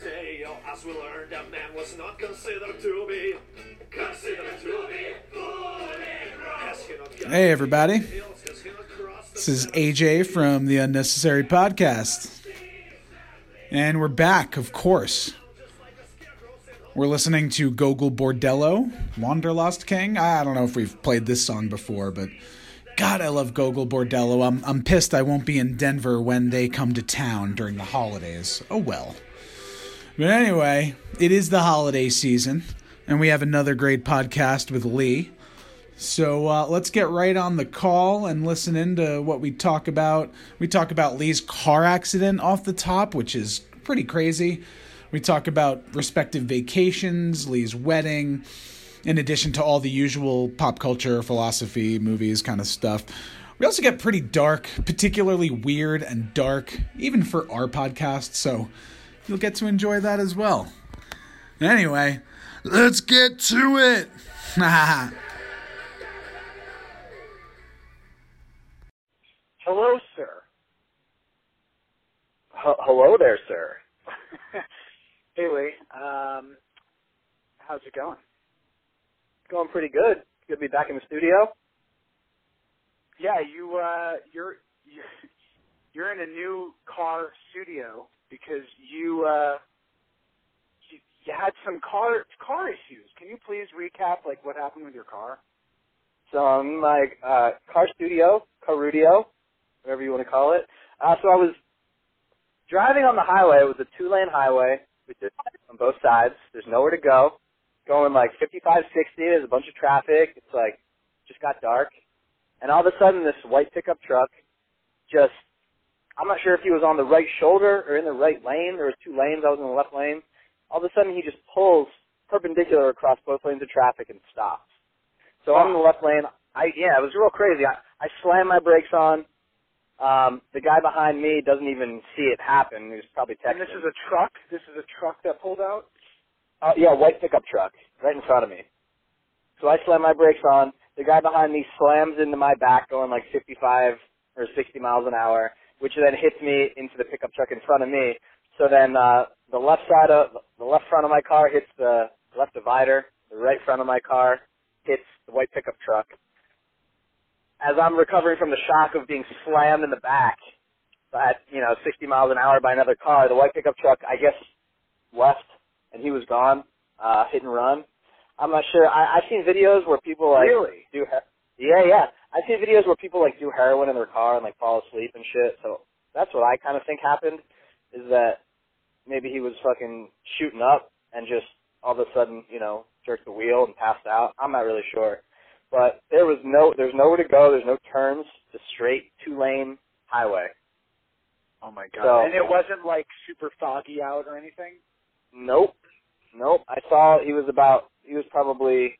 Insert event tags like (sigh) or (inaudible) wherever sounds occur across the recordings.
tale, as we learned, that man was not considered to be considered to be Hey, everybody. This is AJ from the Unnecessary Podcast. And we're back, of course. We're listening to Gogol Bordello, Wanderlust King. I don't know if we've played this song before, but God, I love Gogol Bordello. I'm, I'm pissed I won't be in Denver when they come to town during the holidays. Oh well. But anyway, it is the holiday season, and we have another great podcast with Lee. So uh, let's get right on the call and listen into what we talk about. We talk about Lee's car accident off the top, which is pretty crazy. We talk about respective vacations, Lee's wedding, in addition to all the usual pop culture, philosophy, movies kind of stuff. We also get pretty dark, particularly weird and dark, even for our podcast, so you'll get to enjoy that as well. Anyway, let's get to it. (laughs) Hello, sir. H- hello there, sir. (laughs) hey, Lee. Um, how's it going? Going pretty good. Good to be back in the studio. Yeah, you uh, you're (laughs) you're in a new car studio because you uh, you, you had some car car issues. Can you please recap like what happened with your car? So I'm my uh, car studio, Carudio, whatever you want to call it. Uh, so I was driving on the highway. It was a two-lane highway with on both sides. There's nowhere to go. Going like 55, 60. There's a bunch of traffic. It's like just got dark, and all of a sudden this white pickup truck just. I'm not sure if he was on the right shoulder or in the right lane. There was two lanes. I was in the left lane. All of a sudden he just pulls perpendicular across both lanes of traffic and stops. So I'm in the left lane. I yeah, it was real crazy. I I slammed my brakes on. Um, the guy behind me doesn't even see it happen. He was probably texting. And this is a truck. This is a truck that pulled out. uh, yeah, white pickup truck right in front of me. So I slam my brakes on. The guy behind me slams into my back, going like 55 or 60 miles an hour, which then hits me into the pickup truck in front of me. So then uh, the left side of the left front of my car hits the left divider. The right front of my car hits the white pickup truck. As I'm recovering from the shock of being slammed in the back at you know 60 miles an hour by another car, the white pickup truck I guess left and he was gone, uh, hit and run. I'm not sure. I, I've seen videos where people like Really? do. He- yeah, yeah. I've seen videos where people like do heroin in their car and like fall asleep and shit. So that's what I kind of think happened. Is that maybe he was fucking shooting up and just all of a sudden, you know, jerked the wheel and passed out. I'm not really sure. But there was no, there's nowhere to go. There's no turns. Just straight two lane highway. Oh my god! So- and it wasn't like super foggy out or anything. Nope. Nope. I saw he was about he was probably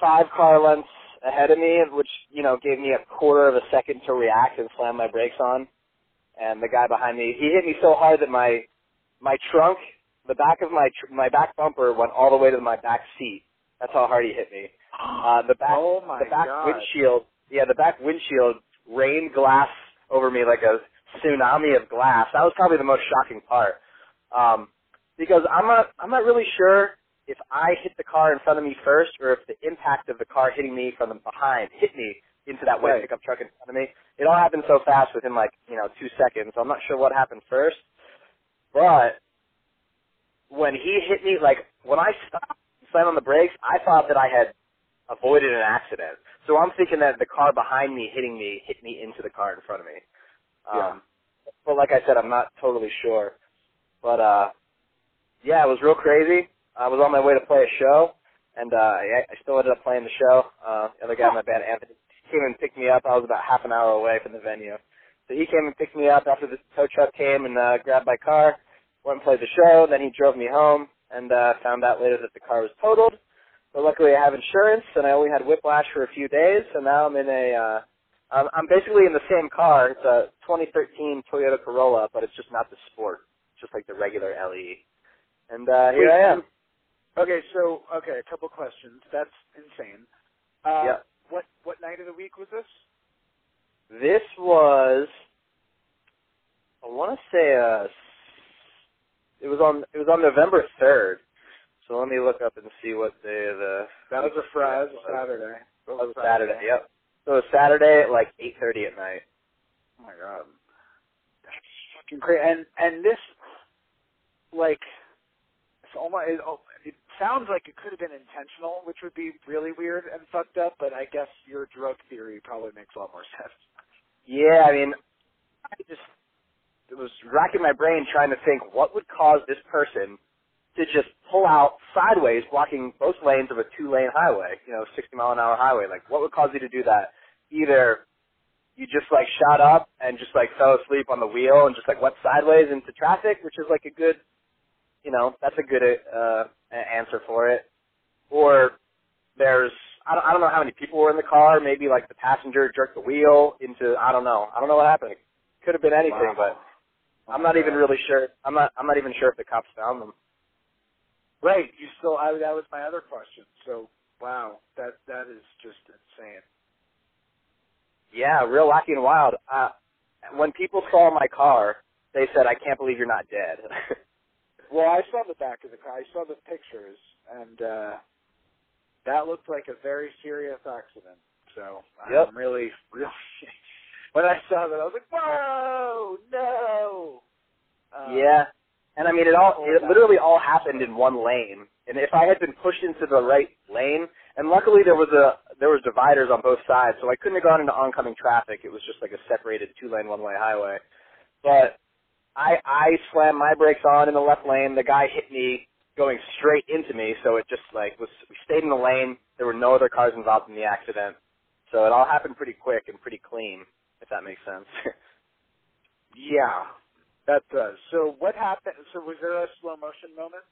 five car lengths ahead of me, which, you know, gave me a quarter of a second to react and slam my brakes on. And the guy behind me, he hit me so hard that my my trunk, the back of my tr- my back bumper went all the way to my back seat. That's how hard he hit me. (gasps) Uh the back Oh my the back God. windshield, yeah, the back windshield rained glass over me like a tsunami of glass. That was probably the most shocking part. Um because I'm not I'm not really sure if I hit the car in front of me first or if the impact of the car hitting me from the behind hit me into that white Right. pickup truck in front of me. It all happened so fast within like, you know, two seconds. I'm not sure what happened first. But when he hit me like when I stopped slammed on the brakes, I thought that I had avoided an accident. So I'm thinking that the car behind me hitting me hit me into the car in front of me. Um but like I said, I'm not totally sure. But uh yeah, it was real crazy. I was on my way to play a show, and uh, I, I still ended up playing the show. Uh, the other guy in my band, Anthony, came and picked me up. I was about half an hour away from the venue. So he came and picked me up after the tow truck came and uh, grabbed my car, went and played the show. Then he drove me home, and uh, found out later that the car was totaled. But luckily, I have insurance, and I only had whiplash for a few days. So now I'm in a, uh, I'm, I'm basically in the same car. It's a 2013 Toyota Corolla, but it's just not the Sport. It's just like the regular LE. And uh, here Wait, I am. Okay, so okay, a couple questions. That's insane. Uh, Yeah. What what night of the week was this? This was, I want to say a it was on it was on November third. So let me look up and see what day of the That was a Friday, that was a Saturday. That was a Saturday. Yep. So it was Saturday at like eight thirty at night. Oh my god, that's fucking crazy. And and this, like, it's almost it, oh, sounds like it could have been intentional, which would be really weird and fucked up. But I guess your drug theory probably makes a lot more (laughs) sense. Yeah, I mean, I just it was racking my brain trying to think what would cause this person to just pull out sideways, blocking both lanes of a two-lane highway, you know, 60 mile an hour highway. Like, what would cause you to do that? Either you just like shot up and just like fell asleep on the wheel and just like went sideways into traffic, which is like a good, you know, that's a good uh, answer for it. Or there's I don't, I don't know how many people were in the car. Maybe like the passenger jerked the wheel into I don't know. I don't know what happened. It could have been anything, Wow. but I'm not even really sure. I'm not. I'm not even sure if the cops found them. Right. You still. I, that was my other question. So wow, that that is just insane. Yeah, real wacky and wild. Uh, when people saw my car, they said, "I can't believe you're not dead." (laughs) Well, I saw the back of the car. I saw the pictures, and uh that looked like a very serious accident. So Yep. I'm really, (laughs) really. (laughs) when I saw that, I was like, "Whoa, no!" Um, yeah, and I mean, it all. It literally all happened in one lane. And if I had been pushed into the right lane, and luckily there was a there was dividers on both sides, so I couldn't have gone into oncoming traffic. It was just like a separated two lane one way highway. But I I slammed my brakes on in the left lane. The guy hit me going straight into me, so it just like was we stayed in the lane. There were no other cars involved in the accident, so it all happened pretty quick and pretty clean, if that makes sense. (laughs) Yeah, that does. So what happened? So was there a slow motion moment?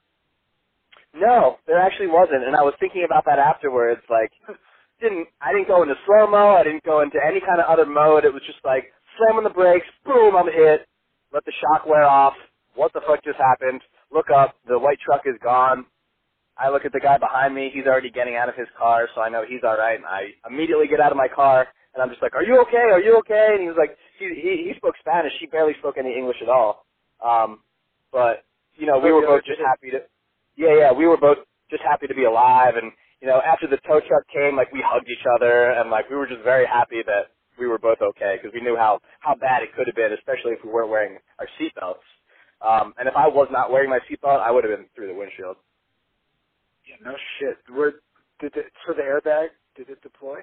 no, there actually wasn't, and I was thinking about that afterwards. Like, (laughs) didn't I didn't go into slow mo. I didn't go into any kind of other mode. It was just like slam on the brakes, boom, I'm hit. Let the shock wear off. What the fuck just happened? Look up. The white truck is gone. I look at the guy behind me. He's already getting out of his car, so I know he's all right. And I immediately get out of my car, and I'm just like, "Are you okay? Are you okay?" And he was like, he he, he spoke Spanish. He barely spoke any English at all. Um, but you know, we Oh, were both just happy to. Yeah, yeah, we were both just happy to be alive, and you know, after the tow truck came, like we hugged each other, and like we were just very happy that we were both okay because we knew how how bad it could have been, especially if we weren't wearing our seatbelts. Um, and if I was not wearing my seatbelt, I would have been through the windshield. Yeah, no shit. Where did it, so the airbag did it deploy?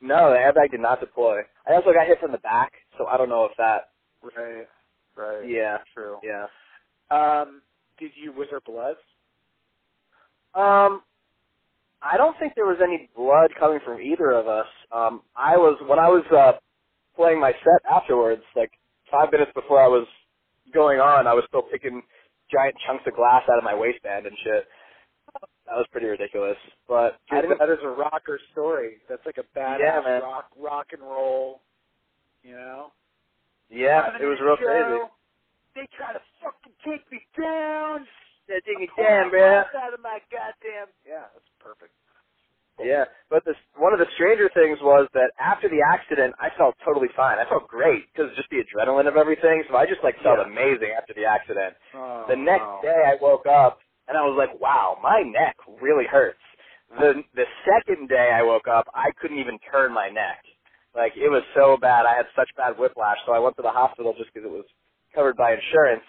No, the airbag did not deploy. I also got hit from the back, so I don't know if that. Right. Right. Yeah, True. yeah. Um, did you? Was there blood? Um, I don't think there was any blood coming from either of us. Um, I was when I was uh, playing my set afterwards, like five minutes before I was going on, I was still picking giant chunks of glass out of my waistband and shit. That was pretty ridiculous. But I Dude, didn't. that is a rocker story. That's like a badass Yeah, man. rock rock and roll. You know. Yeah, it was real show, crazy. They try to fucking take me down. Yeah, dig me Pull down, my bruh. life Out of my goddamn. Yeah, that's perfect. Yeah, but this one of the stranger things was that after the accident, I felt totally fine. I felt great because just the adrenaline of everything. So I just like felt Yeah. amazing after the accident. Oh, The next wow. day, I woke up and I was like, "Wow, my neck really hurts." The the second day I woke up, I couldn't even turn my neck. Like it was so bad. I had such bad whiplash, so I went to the hospital just because it was covered by insurance,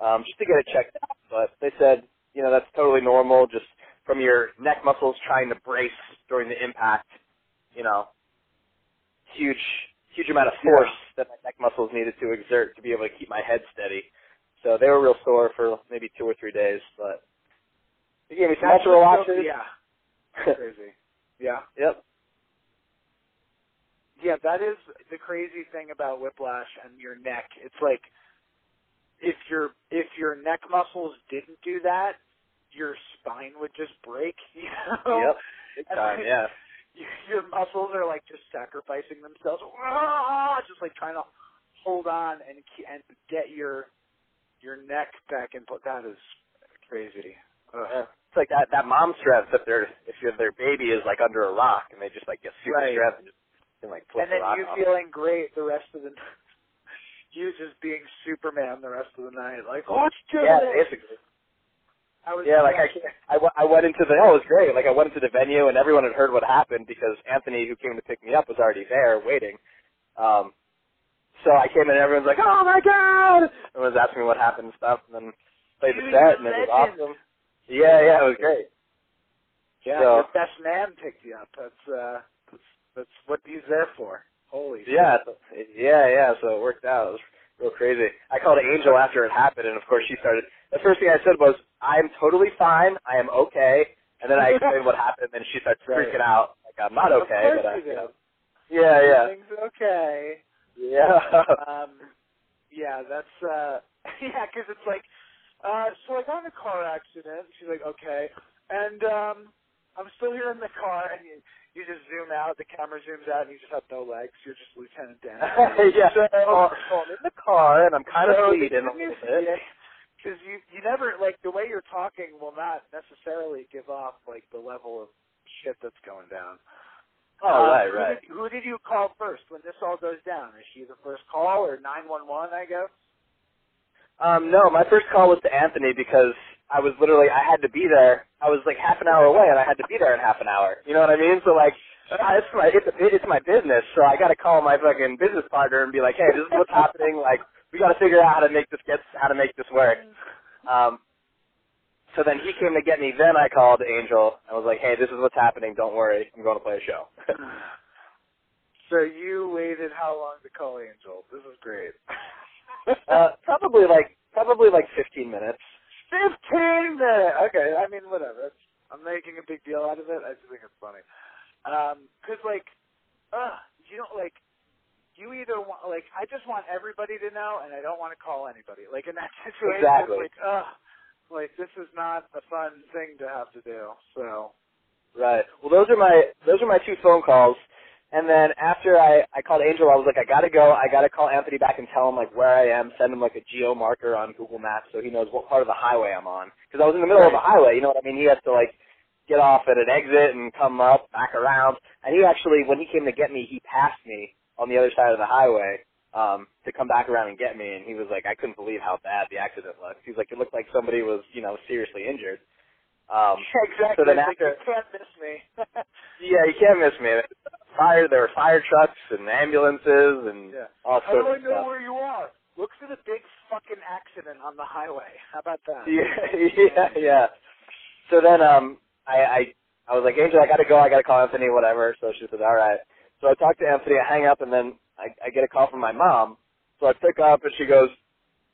um, just to get it checked out. But they said, you know, that's totally normal, just from your neck muscles trying to brace during the impact. You know, huge huge amount of force that my neck muscles needed to exert to be able to keep my head steady. So they were real sore for maybe two or three days, but they gave me some ultra watches. Yeah. (laughs) Crazy. Yeah. yep. Yeah, that is the crazy thing about whiplash and your neck. It's like if your if your neck muscles didn't do that, your spine would just break. (laughs) You know? Yep. Big time, like- yeah. (laughs) Your, muscles are like just sacrificing themselves, just like trying to hold on and and get your your neck back in. put That is crazy. Ugh. Yeah. It's like that that mom strength if their if your their baby is like under a rock and they just like get super Right. strength and just and like flip and then the rock you off. feeling great the rest of the you just being Superman the rest of the night, like, oh, it's doing Yeah, it. basically. I was Yeah, like I, can't- I, I went into the, oh, it was great. Like I went into the venue and everyone had heard what happened because Anthony, who came to pick me up, was already there waiting. Um, so I came in and everyone's like, oh my god! Everyone was asking me what happened and stuff and then played the set and it was awesome. Yeah, yeah, it was great. yeah, so- your best man picked you up. That's uh, that's, that's what he's there for. Holy Yeah, so- yeah, yeah. So it worked out. It was real crazy. I called Angel after it happened, and of course she started. The first thing I said was, "I'm totally fine. I am okay." And then I explained what (laughs) happened, and she starts Right. freaking out. Like I'm not Of okay, course but I, you know. Yeah, yeah, Everything's okay. yeah. um, yeah, that's uh, (laughs) yeah, 'cause it's like, uh, so I got in a car accident. She's like, okay, and um, I'm still here in the car, and you, you just zoom out, the camera zooms out, and you just have no legs. You're just Lieutenant Dan. (laughs) yeah. So, so I'm in the car, and I'm kind of So the bleeding a little bit. Because you you never like the way you're talking will not necessarily give off like the level of shit that's going down. Oh, Um, right, who. Did, who did you call first when this all goes down? Is she the first call or nine one one? I guess. Um, no, my first call was to Anthony because I was literally I had to be there. I was like half an hour away, and I had to be there in half an hour. You know what I mean? So like, it's my it's, it's my business, so I got to call my fucking business partner and be like, hey, this is what's happening. Like, we got to figure out how to make this get how to make this work. Um, so then he came to get me. Then I called Angel. I was like, hey, this is what's happening. Don't worry, I'm going to play a show. (laughs) So you waited how long to call Angel? This is great. (laughs) uh, probably like probably like 15 minutes. Fifteen minutes. Okay, I mean whatever. I'm making a big deal out of it. I just think it's funny. Um, 'cause like, uh, you don't like. You either want like I just want everybody to know, and I don't want to call anybody. Like in that (laughs) situation, Exactly. it's like, uh, like this is not a fun thing to have to do. So Right. Well, those are my those are my two phone calls. And then after I I called Angel, I was like, I gotta go. I gotta call Anthony back and tell him like where I am. Send him like a geo marker on Google Maps so he knows what part of the highway I'm on. Because I was in the middle of the highway. You know what I mean? He has to like get off at an exit and come up back around. And he actually, when he came to get me, he passed me on the other side of the highway um, to come back around and get me. And he was like, I couldn't believe how bad the accident looked. He's like, it looked like somebody was you know seriously injured. Um, (laughs) exactly. so then after- you can't miss me. (laughs) Yeah, you can't miss me. Fire, there were fire trucks and ambulances and Yeah. all How do sorts I of know stuff. where you are? Look for the big fucking accident on the highway. How about that? Yeah, (laughs) yeah, yeah. So then, um, I, I, I was like, Angel, I gotta go. I gotta call Anthony, whatever. So she said, all right. So I talked to Anthony. I hang up, and then I, I get a call from my mom. So I pick up, and she goes,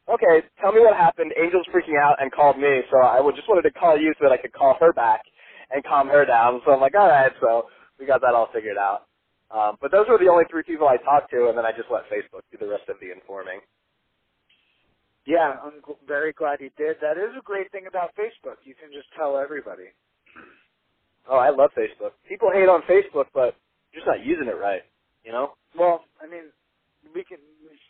okay, tell me what happened. Angel's freaking out and called me. So I just wanted to call you so that I could call her back and calm her down. So I'm like, all right. So we got that all figured out. Um, but those were the only three people I talked to, and then I just let Facebook do the rest of the informing. Yeah, I'm gl- very glad you did. That is a great thing about Facebook. You can just tell everybody. Oh, I love Facebook. People hate on Facebook, but you're just not using it right. You know? Well, I mean, we can.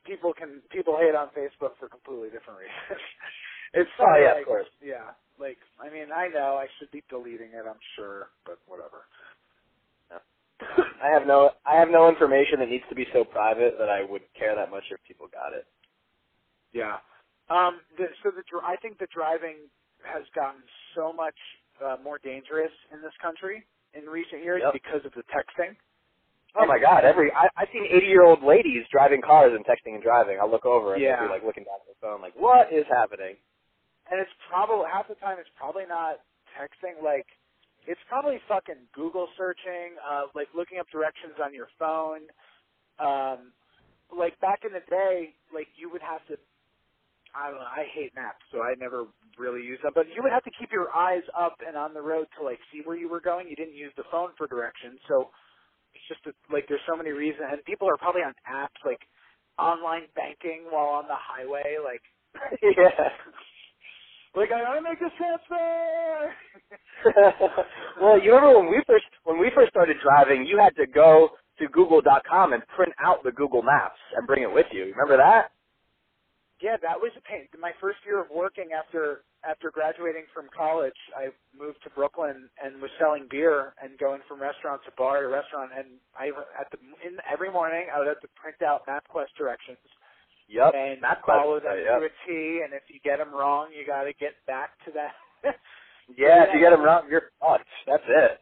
People can. People hate on Facebook for completely different reasons. (laughs) it's Oh, yeah, of course. Yeah, like I mean, I know I should be deleting it. I'm sure, but whatever. I have no I have no information that needs to be so private that I would care that much if people got it. Yeah. Um. The, so the I think the driving has gotten so much uh, more dangerous in this country in recent years Yep. because of the texting. Oh my God! Every I, I've seen eighty-year-old ladies driving cars and texting and driving. I'll look over and Yeah. they'll be like looking down at their phone, like, "What is happening?" and it's probably half the time it's probably not texting like it's probably fucking google searching uh like looking up directions on your phone um like back in the day like you would have to i don't know i hate maps so i never really use them but you would have to keep your eyes up and on the road to like see where you were going you didn't use the phone for directions so it's just that, like there's so many reasons and people are probably on apps like online banking while on the highway like (laughs) yeah. Like I want to make this transfer. (laughs) well, you remember when we first when we first started driving, you had to go to Google.com and print out the Google Maps and bring it with you. Remember that? yeah, that was a pain. My first year of working after after graduating from college, I moved to Brooklyn and was selling beer and going from restaurant to bar to restaurant. And I at the in every morning I would have to print out MapQuest directions Yep. and Math follow them yep. to a T. And if you get them wrong, you got to get back to that. (laughs) Yeah, if you get them wrong, you're fucked. That's it.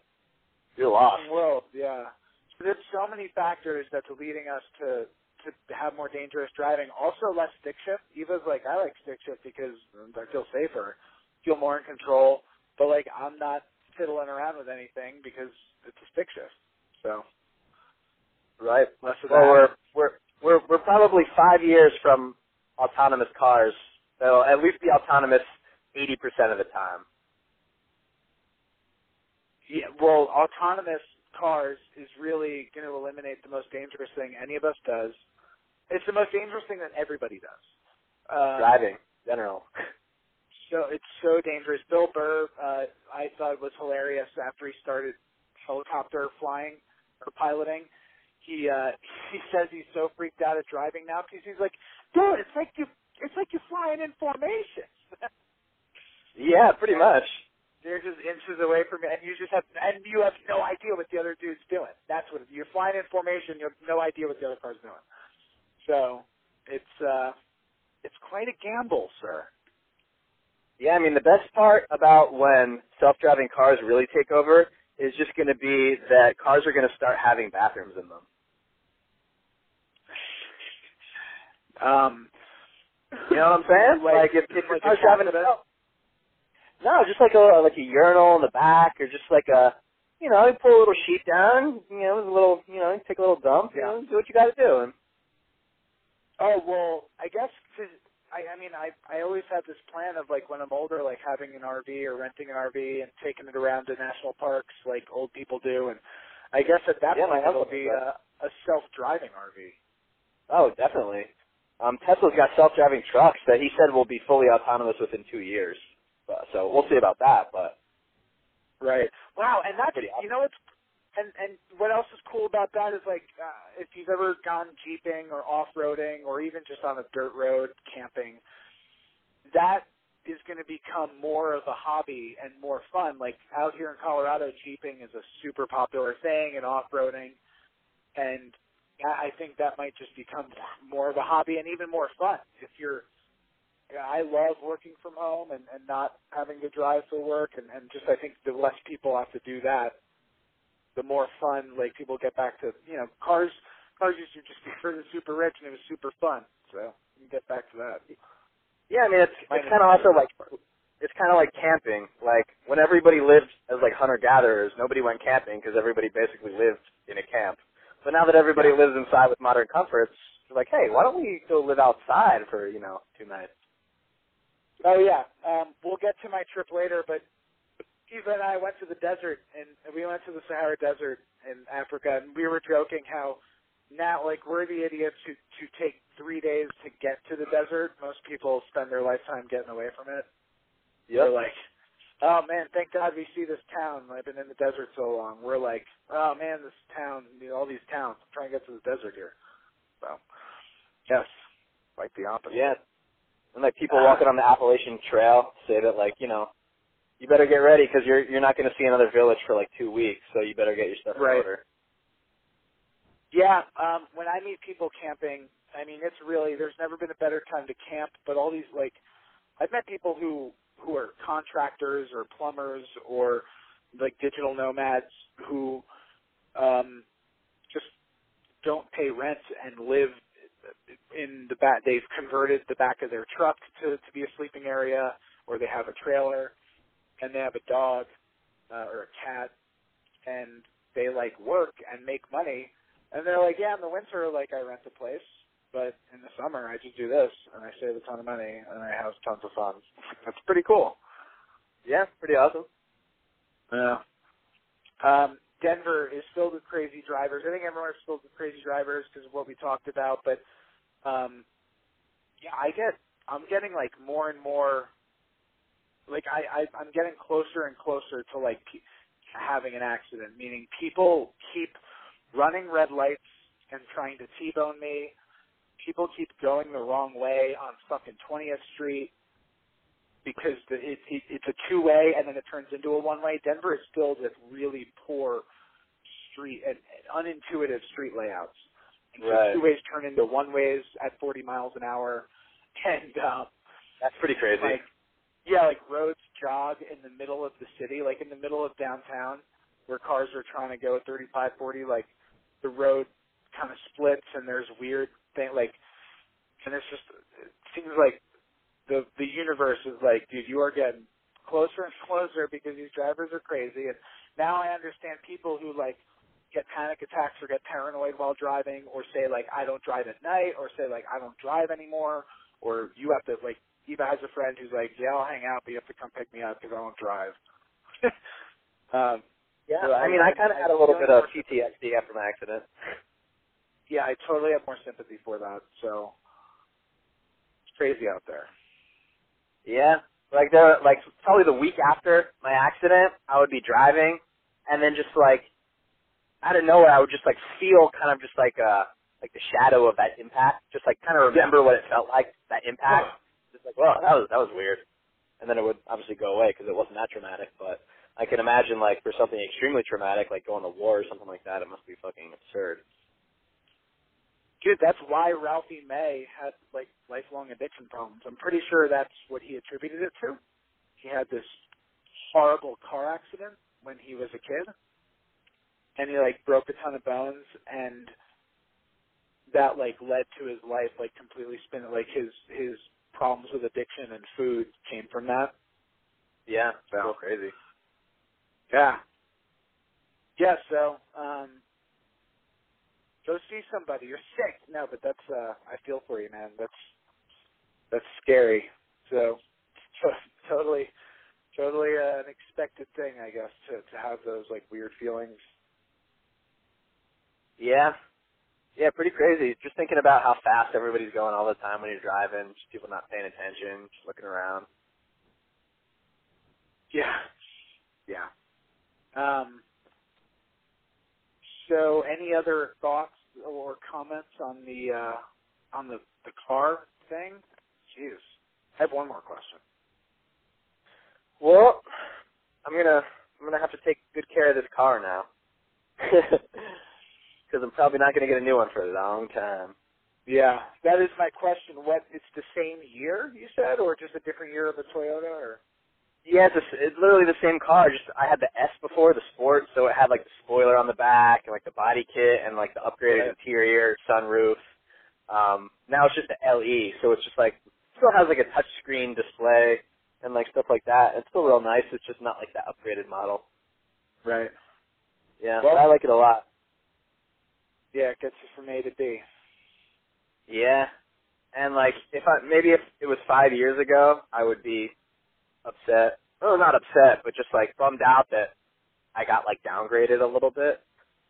You're lost. Mm, world. Yeah. So there's so many factors that's leading us to to have more dangerous driving. Also, less stick shift. Eva's like, I like stick shift because I feel safer, feel more in control. But like, I'm not fiddling around with anything because it's a stick shift. So Right. less of Well, that. we're we're we're we're probably five years from autonomous cars. They'll at least be autonomous eighty percent of the time. Yeah, well, autonomous cars is really going to eliminate the most dangerous thing any of us does. It's the most dangerous thing that everybody does. Um, Driving, in general. So it's so dangerous. Bill Burr, uh, I thought was hilarious after he started helicopter flying or piloting. He uh, (laughs) he says he's so freaked out at driving now because he's like, dude, it's like you it's like you're flying in formation. (laughs) Yeah, pretty much. They're just inches away from you, and you just have and you have no idea what the other dude's doing. That's what you're flying in formation. You have no idea what the other car's doing. So it's uh, it's quite a gamble, sir. Yeah, I mean the best part about when self-driving cars really take over is just going to be that cars are going to start having bathrooms in them. Um, You know what I'm saying? (laughs) Like- Like, if, if like car's driving itself. No, just like a like a urinal in the back, or just like a, you know, you pull a little sheet down, you know, a little, you know, take a little dump, you Yeah. know, do what you got to do. And Oh well, I guess I I mean I I always had this plan of like when I'm older, like having an RV or renting an RV and taking it around to national parks like old people do, and I guess at that Yeah, point it'll be a, a self-driving RV. oh, definitely. Um, Tesla's got self-driving trucks that he said will be fully autonomous within two years. Uh, so we'll see about that. But Right. Wow, and that's you know it's and and what else is cool about that is like uh, if you've ever gone jeeping or off-roading or even just on a dirt road camping, that is going to become more of a hobby and more fun. Like out here in Colorado, jeeping is a super popular thing and off-roading, and I I think that might just become more of a hobby and even more fun if you're yeah, I love working from home and, and not having to drive for work and, and just I think the less people have to do that, the more fun like people get back to you know, cars cars used to just be for the super rich and it was super fun. So you get back to that. yeah, I mean, it's Mine it's kind of also like it's kind of like camping. Like when everybody lived as like hunter gatherers, nobody went camping because everybody basically lived in a camp. But now that everybody lives inside with modern comforts, it's like, hey, why don't we go live outside for you know two nights? Oh yeah. Um we'll get to my trip later, but Eva and I went to the desert and we went to the Sahara Desert in Africa and we were joking how now like we're the idiots who to take three days to get to the desert. Most people spend their lifetime getting away from it. They're like, Oh man, thank God we see this town. I've been in the desert so long. We're like, Oh man, this town you know, all these towns. I'm trying to get to the desert here. So Yes. Like the opposite. Yeah. And like people uh, walking on the Appalachian Trail say that like, you know, you better get ready because you're you're not going to see another village for like two weeks, so you better get your stuff in Right. order. Yeah, um, when I meet people camping, I mean it's really there's never been a better time to camp. But all these like, I've met people who who are contractors or plumbers or like digital nomads who um, just don't pay rent and live in the back. They've converted the back of their truck to to be a sleeping area, or they have a trailer, and they have a dog uh, or a cat, and they like work and make money and they're like, yeah, in the winter, like I rent a place, but in the summer I just do this, and I save a ton of money, and I have tons of fun. (laughs) That's pretty cool. Yeah, pretty awesome. Yeah. Um, Denver is filled with crazy drivers. I think everywhere is filled with crazy drivers because of what we talked about. But um, yeah, I get I'm getting like more and more like I, I I'm getting closer and closer to like having an accident. Meaning people keep running red lights and trying to T-bone me. People keep going the wrong way on fucking 20th Street because the, it, it, it's a two-way and then it turns into a one-way. Denver is filled with really poor street and, and unintuitive street layouts, Right. Two ways turn into one ways at 40 miles an hour, (laughs) and um, That's pretty crazy. like yeah, like roads jog in the middle of the city, like in the middle of downtown, where cars are trying to go at 35, 40. Like the road kind of splits, and there's weird thing like, and it's just it seems like the the universe is like, dude, you are getting closer and closer because these drivers are crazy. And now I understand people who like get panic attacks or get paranoid while driving, or say like I don't drive at night, or say like I don't drive anymore, or you have to like Eva has a friend who's like, yeah, I'll hang out, but you have to come pick me up because I won't drive. (laughs) um, yeah, so I I- mean, I kind of had a little bit of PTSD after my accident. yeah, I totally have more sympathy for that. So it's crazy out there. Yeah, like there, like probably the week after my accident, I would be driving, and then just like out of nowhere, I would just like feel kind of just like uh like the shadow of that impact, just like kind of remember what it felt like that impact. Like, well, that was that was weird, and then it would obviously go away because it wasn't that traumatic. But I can imagine like for something extremely traumatic, like going to war or something like that, it must be fucking absurd. Dude, that's why Ralphie May had like lifelong addiction problems. I'm pretty sure that's what he attributed it to. He had this horrible car accident when he was a kid, and he like broke a ton of bones, and that like led to his life like completely spinning. Like his his problems with addiction and food came from that. Yeah, So- so crazy. Yeah. Yeah, so um go see somebody. You're sick. No, but that's uh I feel for you, man. That's that's scary. So (laughs) totally totally uh, an expected thing, I guess, to to have those like weird feelings. Yeah. Yeah, pretty crazy. Just thinking about how fast everybody's going all the time when you're driving, just people not paying attention, just looking around. Yeah. Yeah. Um so any other thoughts or comments on the uh on the the car thing? Jeez. I have one more question. Well, I'm gonna I'm gonna have to take good care of this car now, (laughs) because I'm probably not gonna get a new one for a long time. Yeah, that is my question. What? It's the same year you said, or just a different year of a Toyota? Or Yeah, it's, a, it's literally the same car. Just I had the S before the Sport, so it had like the spoiler on the back and like the body kit and like the upgraded Right. interior, sunroof. Um, now it's just the LE, so it's just like still has like a touch screen display and like stuff like that. It's still real nice. It's just not like the upgraded model. right? Yeah, Well- but I like it a lot. Yeah, it gets you from A to B. Yeah, and like if I maybe if it was five years ago, I would be upset. Oh, not upset, but just like bummed out that I got like downgraded a little bit.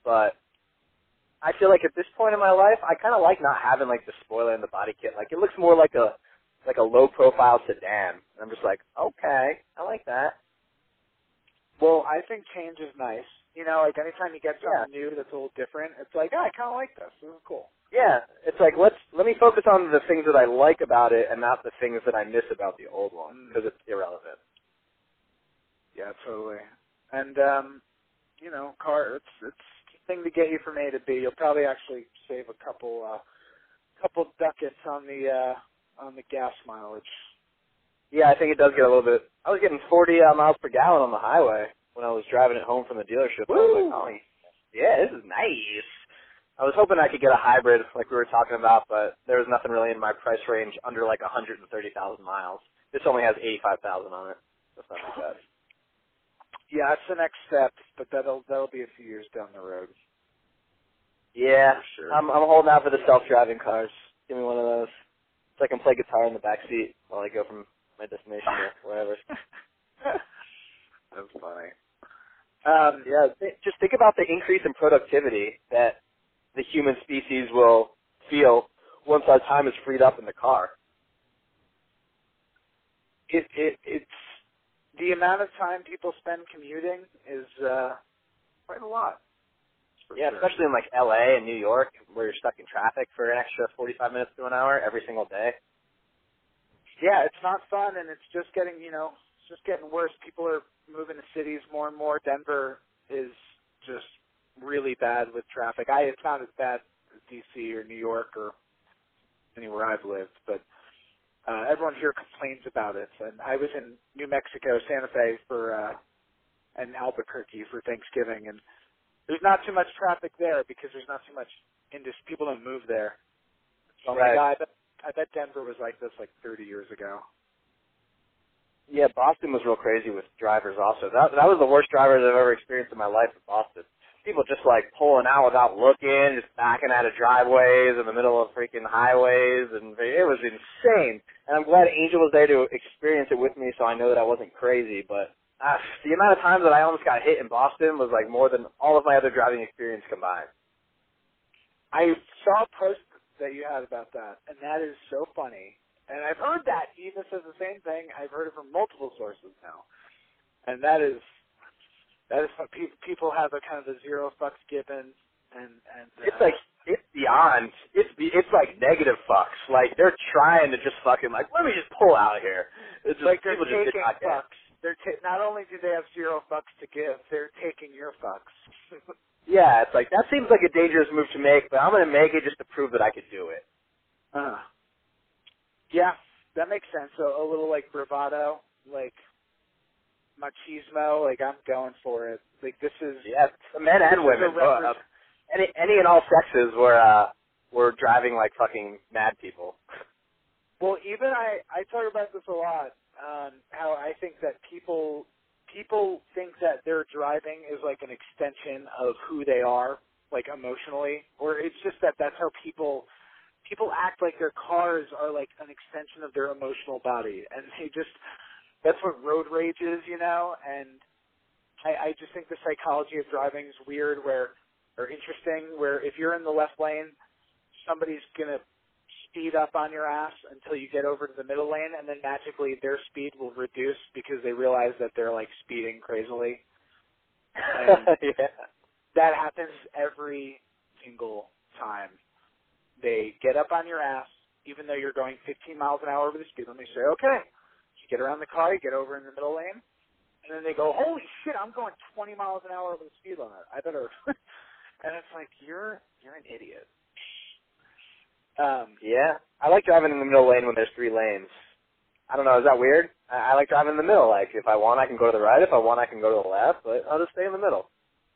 But I feel like at this point in my life, I kind of like not having like the spoiler and the body kit. Like it looks more like a like a low profile sedan. And I'm just like, okay, I like that. Well, I think change is nice. You know, like anytime you get Yeah. something new that's a little different, it's like, oh, I kind of like this. This is cool. Yeah, it's like let's let me focus on the things that I like about it and not the things that I miss about the old one because it's irrelevant. Yeah, totally. And um, you know, car it's it's a thing to get you from A to B. You'll probably actually save a couple uh couple ducats on the uh on the gas mileage. Yeah, I think it does get a little bit. I was getting 40 uh, miles per gallon on the highway when I was driving it home from the dealership. I was like, oh, yeah, this is nice. I was hoping I could get a hybrid like we were talking about, but there was nothing really in my price range under like 130,000 miles. This only has 85,000 on it. That's not too bad. Yeah, that's the next step, but that'll that'll be a few years down the road. Yeah, For sure. I'm I'm holding out for the self-driving cars. Give me one of those, so I can play guitar in the back seat while I go from my destination to (laughs) wherever. That's funny. Um, Yeah, th- just think about the increase in productivity that the human species will feel once our time is freed up in the car. it it it's the amount of time people spend commuting is uh quite a lot. Yeah, sure. especially in like LA and New York where you're stuck in traffic for an extra 45 minutes to an hour every single day. yeah, it's not fun, and it's just getting you know just getting worse. People are moving to cities more and more. Denver is just really bad with traffic. I it's not as bad. It's D.C. or New York or anywhere I've lived, but uh, everyone here complains about it. And I was in New Mexico, Santa Fe for uh, and Albuquerque for Thanksgiving, and there's not too much traffic there because there's not too much indus people don't move there. So like, Right. "Ah, I bet I bet Denver was like this like 30 years ago. Yeah, Boston was real crazy with drivers also. That that was the worst drivers I've ever experienced in my life in Boston. People just like pulling out without looking, just backing out of driveways in the middle of freaking highways, and it was insane. And I'm glad Angel was there to experience it with me, so I know that I wasn't crazy. But uh, the amount of times that I almost got hit in Boston was like more than all of my other driving experience combined. I saw a post that you had about that, and that is so funny. And I've heard that Eva says the same thing. I've heard it from multiple sources now, and that is that is what people people have a kind of a zero fucks given, and and uh, It's like it's beyond. It's be, it's like negative fucks. Like they're trying to just fucking like let me just pull out here. It's just, they're people just taking it. fucks. They're ta- not only do they have zero fucks to give, they're taking your fucks. (laughs) Yeah, it's like that seems like a dangerous move to make, but I'm gonna make it just to prove that I could do it. uh, yeah, that makes sense. A, a little like bravado, like machismo. Like I'm going for it. Like this is Yeah, men and women. both. any any and all sexes were uh were driving like fucking mad people. Well, even I I talk about this a lot. Um, how I think that people people think that their driving is like an extension of who they are, like emotionally, or it's just that that's how people people act like their cars are like an extension of their emotional body, and they just that's what road rage is, you know. And I, I just think the psychology of driving is weird, where or interesting, where if you're in the left lane, somebody's gonna speed up on your ass until you get over to the middle lane, and then magically their speed will reduce because they realize that they're like speeding crazily. And (laughs) yeah. that happens every single time. They get up on your ass, even though you're going 15 miles an hour over the speed limit. They say, okay. You get around the car, you get over in the middle lane, and then they go, holy shit, I'm going 20 miles an hour over the speed limit. I better. (laughs) and it's like, you're you're an idiot. Um, Yeah. I like driving in the middle lane when there's three lanes. I don't know, is that weird? I, I like driving in the middle. Like if I want I can go to the right, if I want I can go to the left, but I'll just stay in the middle.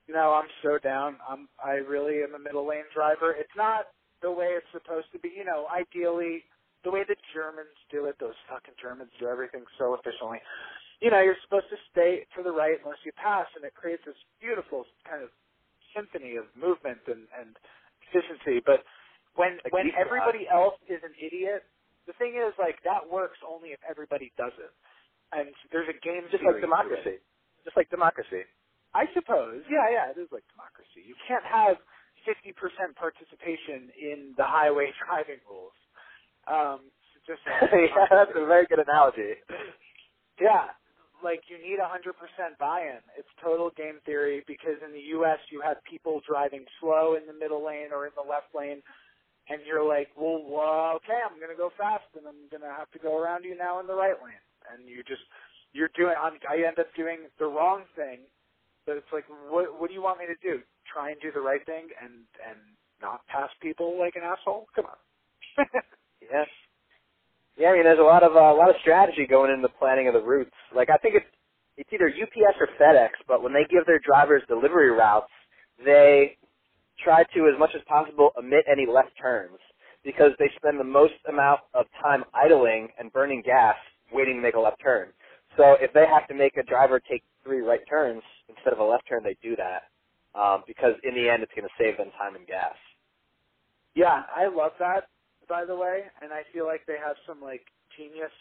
No, I'm so down. I'm I really am a middle lane driver. It's not the way it's supposed to be. You know, ideally the way the Germans do it, those fucking Germans do everything so efficiently. You know, you're supposed to stay to the right unless you pass and it creates this beautiful kind of symphony of movement and, and efficiency. But when Like when everybody else is an idiot, the thing is like that works only if everybody does it. And there's a game Just like democracy. Just like democracy. I suppose. Yeah, yeah, it is like democracy. You can't have 50% participation in the highway (laughs) driving rules. Um, it's just (laughs) yeah, that's a very good analogy. yeah, like you need 100% buy-in. It's total game theory because in the U.S. you have people driving slow in the middle lane or in the left lane, and you're like, well, uh, okay, I'm gonna go fast, and I'm gonna have to go around you now in the right lane, and you just you're doing. I'm, I end up doing the wrong thing, but it's like, what what do you want me to do? Try and do the right thing and and not pass people like an asshole? Come on. (laughs) Yeah. Yeah, I mean, there's a lot of uh, a lot of strategy going into the planning of the routes. Like, I think it's it's either UPS or FedEx, but when they give their drivers delivery routes, they try to, as much as possible, omit any left turns because they spend the most amount of time idling and burning gas waiting to make a left turn. So if they have to make a driver take three right turns instead of a left turn, they do that um, because in the end, it's going to save them time and gas. Yeah, I love that, by the way, and I feel like they have some like genius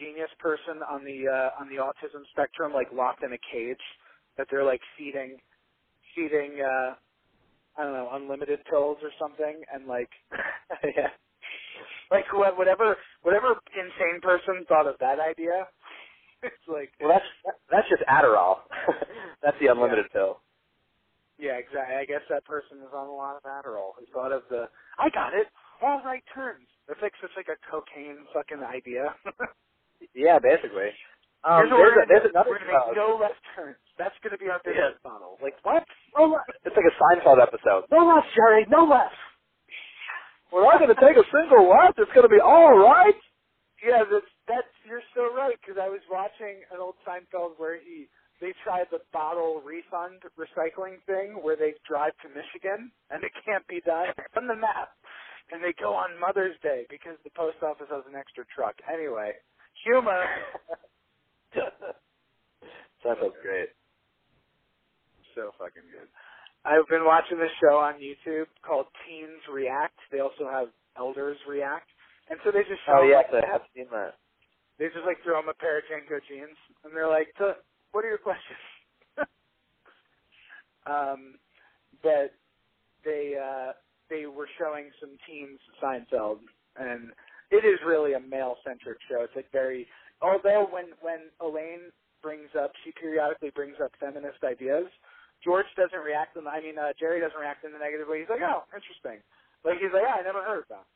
genius person on the uh on the autism spectrum like locked in a cage that they're like feeding feeding uh I don't know, unlimited pills or something and like (laughs) yeah. like wh- whatever whatever insane person thought of that idea. (laughs) It's like Well, that's that's just Adderall. (laughs) that's the unlimited pill. Yeah, exactly. I guess that person is on a lot of Adderall who thought of the I got it, all right turns. It's like such like a cocaine fucking idea. (laughs) Yeah, basically. Um, Here's what there's, a, there's do. another We're gonna make no left turns. That's gonna be our business model. Like what? No left. It's like a Seinfeld episode. No left, Jerry. No left. We're not going to take a single left. It's going to be all right. Yeah, that's that's you're so right because I was watching an old Seinfeld where he they tried the bottle refund recycling thing where they drive to Michigan and it can't be done on the map, and they go on Mother's Day because the post office has an extra truck. Anyway, humor. (laughs) Seinfeld's great. so fucking good. I've been watching this show on YouTube called Teens React. They also have Elders React, and so they just oh, show Oh yes, like, I have seen that. they just like throw them a pair of JNCO jeans, and they're like, "So, "What are your questions?" (laughs) um, but they uh, they were showing some teens Seinfeld, and it is really a male centric show. It's like very although when when Elaine brings up, she periodically brings up feminist ideas. George doesn't react in. The I mean, uh, Jerry doesn't react in the negative way. He's like, "Oh, interesting." Like he's like, "Yeah, I never heard of that."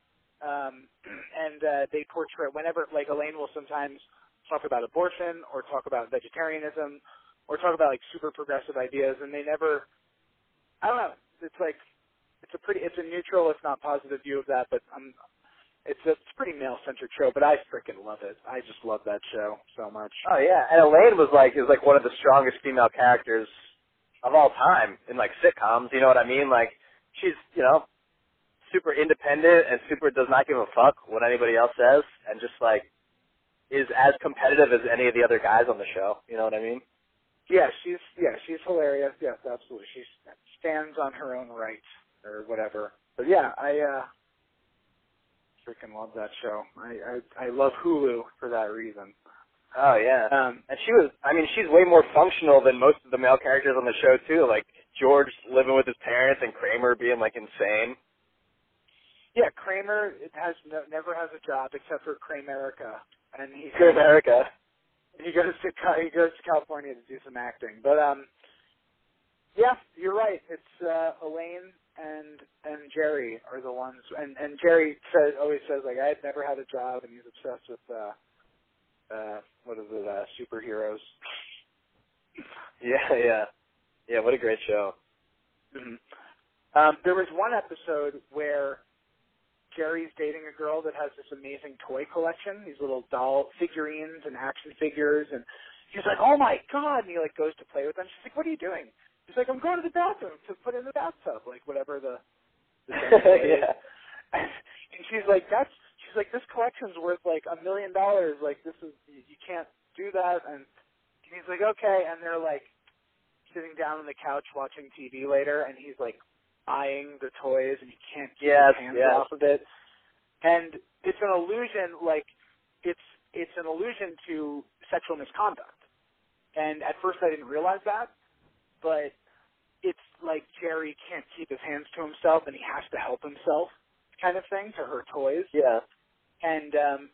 Um, (clears throat) and uh, they portray it whenever like Elaine will sometimes talk about abortion or talk about vegetarianism or talk about like super progressive ideas, and they never. I don't know. It's like it's a pretty it's a neutral if not positive view of that, but um, it's a, it's pretty male centric show. But I freaking love it. I just love that show so much. Oh yeah, and Elaine was like is like one of the strongest female characters of all time in like sitcoms. You know what I mean? Like she's you know super independent and super does not give a fuck what anybody else says, and just like is as competitive as any of the other guys on the show. You know what I mean? Yeah, she's yeah she's hilarious. Yes, absolutely. She stands on her own right or whatever. But yeah, I uh freaking love that show. I I, I love Hulu for that reason. Oh yeah. Um, And she was, I mean, she's way more functional than most of the male characters on the show too. Like George living with his parents and Kramer being like insane. Yeah, Kramer has no, never has a job except for Kramerica, and he Good America. he goes to he goes to California to do some acting. But um, yeah, you're right. It's uh, Elaine and and Jerry are the ones, and and Jerry says always says like I had never had a job, and he's obsessed with uh, uh, what is it, uh, superheroes. (laughs) Yeah, yeah, yeah. What a great show. Mhm. Um, there was one episode where Jerry's dating a girl that has this amazing toy collection, these little doll figurines and action figures, and he's like, "Oh my god!" And he like goes to play with them. She's like, "What are you doing?" He's like, "I'm going to the bathroom to put in the bathtub, like whatever the." the (laughs) yeah. And she's like, "That's." She's like, "This collection's worth like a million dollars. Like this is you you can't do that." And he's like, "Okay." And they're like sitting down on the couch watching TV later, and he's like eyeing the toys, and he can't keep Yes, his hands yes. off of it. And it's an illusion, like it's it's an allusion to sexual misconduct. And at first, I didn't realize that, but it's like Jerry can't keep his hands to himself, and he has to help himself, kind of thing, to her toys Yeah. and um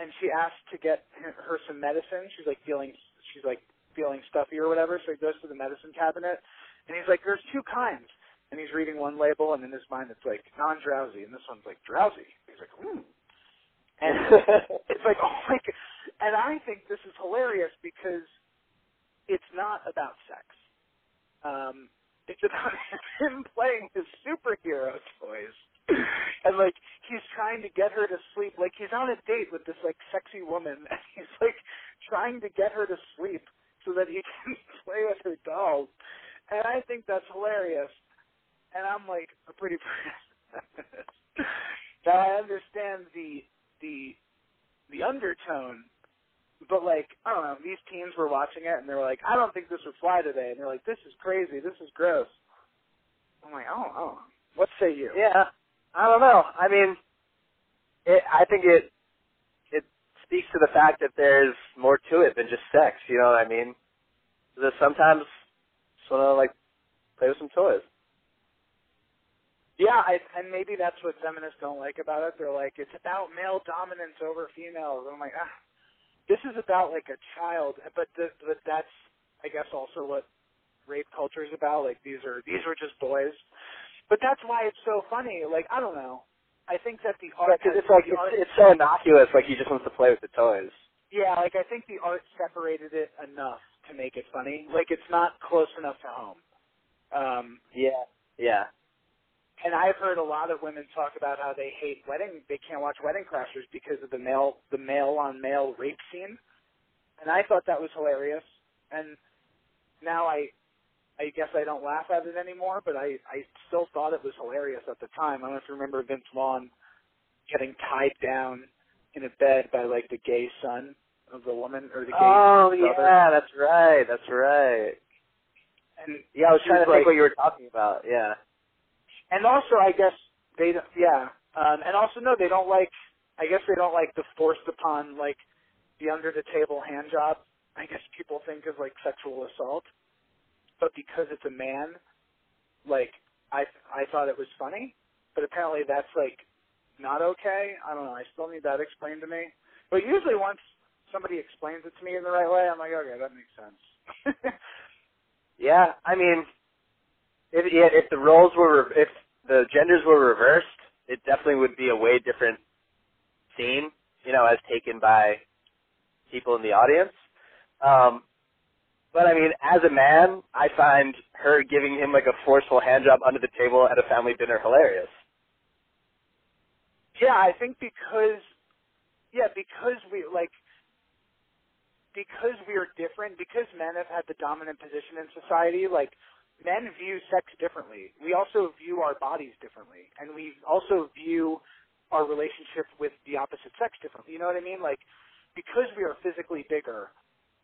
and she asked to get her her some medicine. She's like feeling she's like feeling stuffy or whatever, so he goes to the medicine cabinet and he's like, There's two kinds and he's reading one label and in his mind it's like non drowsy and this one's like drowsy. He's like, Hmm and (laughs) it's like, oh my god and I think this is hilarious because it's not about sex. Um it's about (laughs) him playing his superhero toys. and like he's trying to get her to sleep. Like he's on a date with this like sexy woman (laughs) and he's like trying to get her to sleep so that he can play with her dolls. And I think that's hilarious. And I'm like a pretty (laughs) person. now I understand the the the undertone but like I don't know, these teens were watching it and they were like, I don't think this would fly today and they're like, This is crazy, this is gross. I'm like, oh, oh. What say you? yeah. I don't know. I mean, it, I think it it speaks to the fact that there's more to it than just sex. You know what I mean? That sometimes just want to like play with some toys. Yeah, I, and maybe that's what feminists don't like about it. They're like, it's about male dominance over females. And I'm like, ah, this is about like a child, but the, but that's I guess also what rape culture is about. Like these are these were just boys, but that's why it's so funny. Like I don't know. I think that the art Because it's like art- it's, it's so innocuous. Like he just wants to play with the toys. yeah, like I think the art separated it enough to make it funny. Like it's not close enough to home. Um, Yeah. Yeah. And I've heard a lot of women talk about how they hate wedding, they can't watch Wedding Crashers because of the male, the male on male rape scene. And I thought that was hilarious. And now I, I guess I don't laugh at it anymore, but I, I still thought it was hilarious at the time. I don't know if you remember Vince Vaughn getting tied down in a bed by like the gay son of the woman or the gay Oh brother. yeah, that's right. That's right. And Yeah, I was trying to Like- think what you were talking about. Yeah. And also I guess they yeah, um, and also no, they don't like. I guess they don't like the forced upon like the under the table hand job. I guess people think of like sexual assault, but because it's a man, like I I thought it was funny, but apparently that's like not okay. I don't know. I still need that explained to me. But usually once somebody explains it to me in the right way, I'm like, okay, that makes sense. (laughs) Yeah, I mean, if yeah, if the roles were if the genders were reversed, it definitely would be a way different scene, you know, as taken by people in the audience. Um, but I mean, as a man, I find her giving him like a forceful hand job under the table at a family dinner hilarious. Yeah, I think because yeah, because we like because we are different, because men have had the dominant position in society, like men view sex differently. We also view our bodies differently. And we also view our relationship with the opposite sex differently. You know what I mean? Like because we are physically bigger,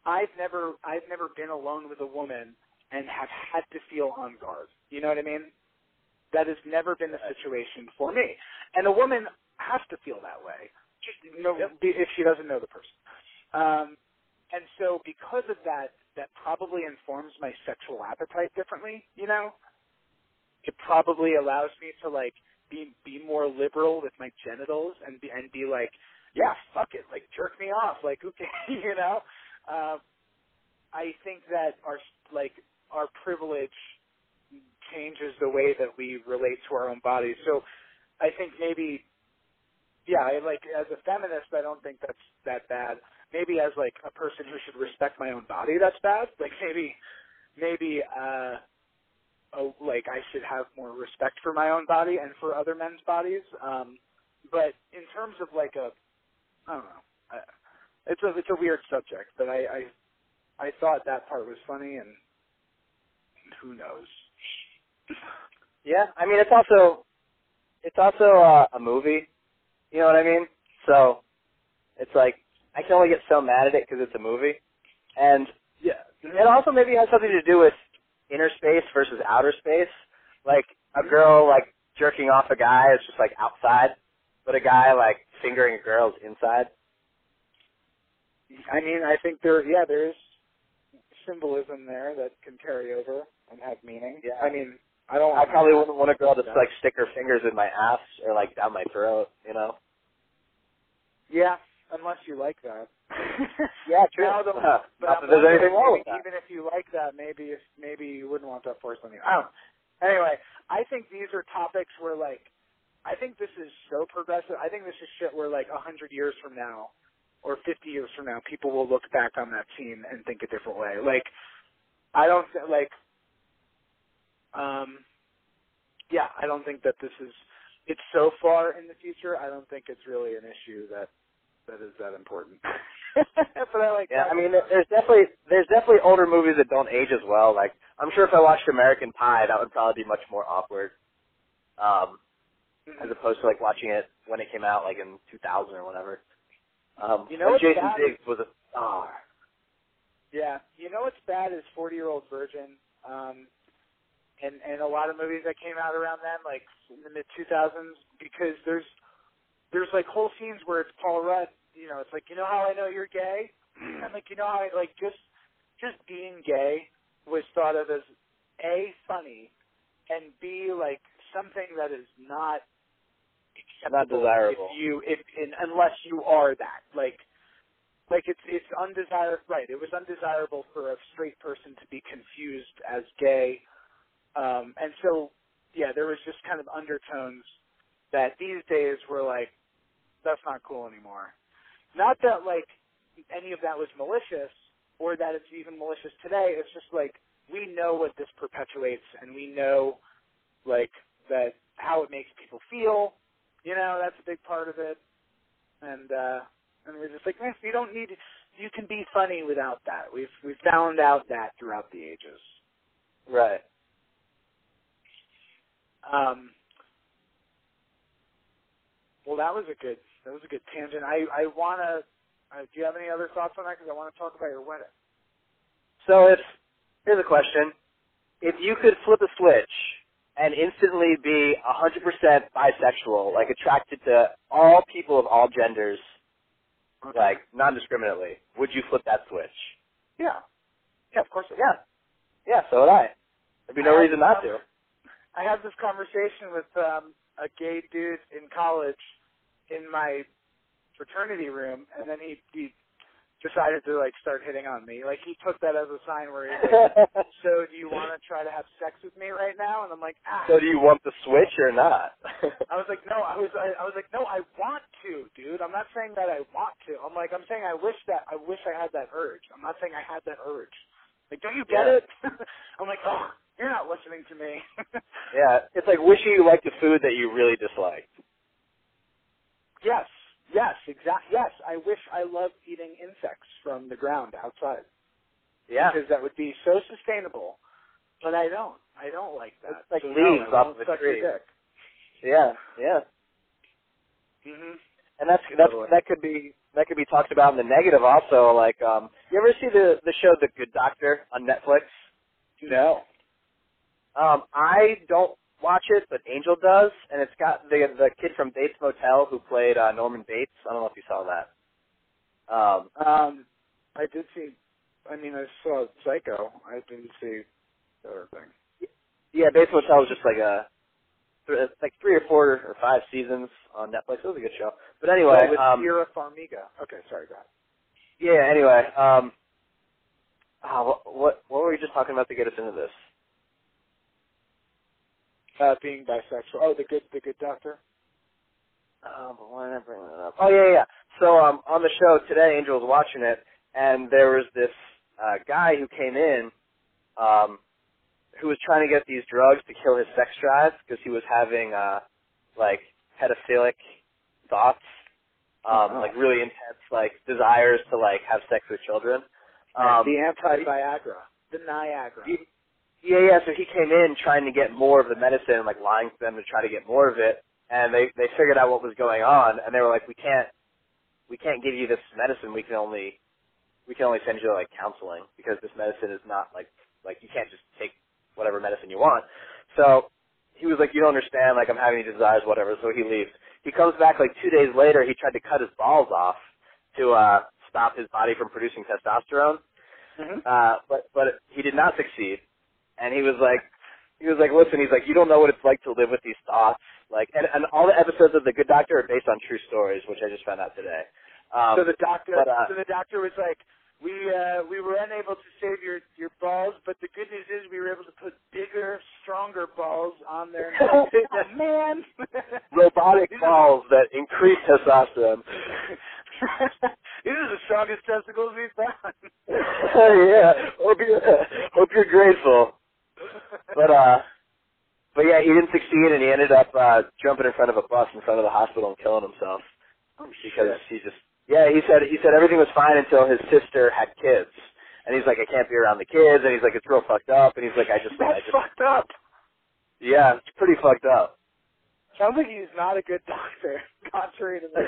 I've never I've never been alone with a woman and have had to feel on guard. You know what I mean? That has never been the situation for me. And a woman has to feel that way, just you know, if she doesn't know the person. Um, and so, because of that, that probably informs my sexual appetite differently. You know, it probably allows me to like be be more liberal with my genitals and be and be like, yeah, fuck it, like jerk me off, like okay, (laughs) you know. Uh, I think that our like our privilege changes the way that we relate to our own bodies. So I think maybe yeah, I like as a feminist I don't think that's that bad. Maybe as like a person who should respect my own body that's bad. Like maybe maybe uh oh, like I should have more respect for my own body and for other men's bodies. Um but in terms of like a I don't know. It's a it's a weird subject, but I I I thought that part was funny and who knows. Yeah, I mean, it's also it's also uh, a movie. You know what I mean? So it's like I can only get so mad at it because it's a movie, and Yeah. it also maybe has something to do with inner space versus outer space. Like a girl like jerking off a guy is just like outside, but a guy like fingering a girl is inside. I mean, I think there, yeah, there is symbolism there that can carry over and have meaning. Yeah. I mean, I don't. I probably wouldn't want a girl to like stick her fingers in my ass or like down my throat. You know? Yeah, unless you like that. (laughs) Yeah, true. Now the- Uh, but there's anything wrong with that. Even if you like that, maybe if maybe you wouldn't want that forced on you. I don't. know. Anyway, I think these are topics where like, I think this is so progressive. I think this is shit where like a hundred years from now, or fifty years from now, people will look back on that scene and think a different way. Like, I don't th- like. Um. Yeah, I don't think that this is. It's so far in the future. I don't think it's really an issue that that is that important. (laughs) but I like. Yeah, I mean, there's definitely there's definitely older movies that don't age as well. Like, I'm sure if I watched American Pie, that would probably be much more awkward, um, as opposed to like watching it when it came out, like in 2000 or whatever. Um, You know Jason bad Biggs was a star. Yeah, you know what's bad is Forty Year Old Virgin, um, and and a lot of movies that came out around then, like in the mid two thousands, because there's there's like whole scenes where it's Paul Rudd. You know, it's like you know how I know you're gay. (clears throat) I'm like you know how I like just just being gay was thought of as a funny, and b like something that is not acceptable desirable. if you if in, unless you are that like like it's it's undesirable right it was undesirable for a straight person to be confused as gay um and so yeah there was just kind of undertones that these days were like that's not cool anymore not that like any of that was malicious or that it's even malicious today it's just like we know what this perpetuates and we know like that how it makes people feel. You know, that's a big part of it. And uh and we're just like, man, you don't need you can be funny without that. We've we've found out that throughout the ages. Right. Um well, that was a good that was a good tangent. I I want to. Uh, do you have any other thoughts on that? Because I want to talk about your wedding. So if here's a question: If you could flip a switch and instantly be 100% bisexual, like attracted to all people of all genders, Okay. like non-discriminately, would you flip that switch? yeah, yeah, of course. Yeah. Yeah, so would I. There'd be no reason not to. I had this conversation with um, a gay dude in college in my fraternity room, and then he he decided to like start hitting on me. Like he took that as a sign where he's like, (laughs) "So do you want to try to have sex with me right now?" And I'm like, "Ah." so do you want the switch or not? I was like, no, I was, I, I was like, no, I want to, dude. I'm not saying that I want to. I'm like, I'm saying I wish that, I wish I had that urge. I'm not saying I had that urge. Like, don't you get Yeah. it? (laughs) I'm like, oh, you're not listening to me. (laughs) yeah, it's like wishing you liked the food that you really disliked. Yes, yes, exactly. Yes, I wish I loved eating insects from the ground outside Yeah. because that would be so sustainable. But I don't. I don't like that. It's like so leaves no, off a tree. Yeah, yeah. hmm And that's that's Totally. that could be that could be talked about in the negative also. Like, um, you ever see the the show The Good Doctor on Netflix? No. Um, I don't watch it, but Angel does, and it's got the the kid from Bates Motel who played uh, Norman Bates. I don't know if you saw that. Um, Um, I did see. I mean, I saw Psycho. I didn't see the other thing. yeah, Bates Motel was just like a like three or four or five seasons on Netflix. It was a good show. But anyway, oh, with um, Vera Farmiga. Okay, sorry, go ahead. yeah. Anyway, um, oh, what, what what were we just talking about to get us into this? Uh, being bisexual. Oh, the good, the good doctor. Oh, but why did I bring that up? Oh yeah, yeah. So um, on the show today, Angel was watching it, and there was this uh, guy who came in, um, who was trying to get these drugs to kill his sex drive because he was having uh, like pedophilic thoughts, um, Oh. like really intense like desires to like have sex with children. Um, the anti-Viagra. The Niagara. Yeah, yeah. So he came in trying to get more of the medicine, like lying to them to try to get more of it, and they they figured out what was going on, and they were like, we can't we can't give you this medicine. We can only we can only send you to like counseling because this medicine is not like like you can't just take whatever medicine you want. So he was like, you don't understand. Like I'm having these desires, whatever. So he leaves. He comes back like two days later. He tried to cut his balls off to uh stop his body from producing testosterone hmm uh, but but he did not succeed. And he was like, he was like, listen, he's like, you don't know what it's like to live with these thoughts. Like, and, and all the episodes of The Good Doctor are based on true stories, which I just found out today. Um, so the doctor, but, uh, so the doctor was like, we uh, we were unable to save your your balls, but the good news is we were able to put bigger, stronger balls on there. (laughs) oh, man, (laughs) robotic balls that increase testosterone. (laughs) These are the strongest testicles we've found. yeah, hope you hope you're grateful. But uh, but yeah, he didn't succeed, and he ended up uh, jumping in front of a bus in front of the hospital and killing himself. oh, because shit. he just yeah he said he said everything was fine until his sister had kids. And he's like I can't be around the kids. And he's like it's real fucked up. And he's like I just I That's just fucked up. yeah it's pretty fucked up. Sounds like he's not a good doctor, (laughs) contrary to the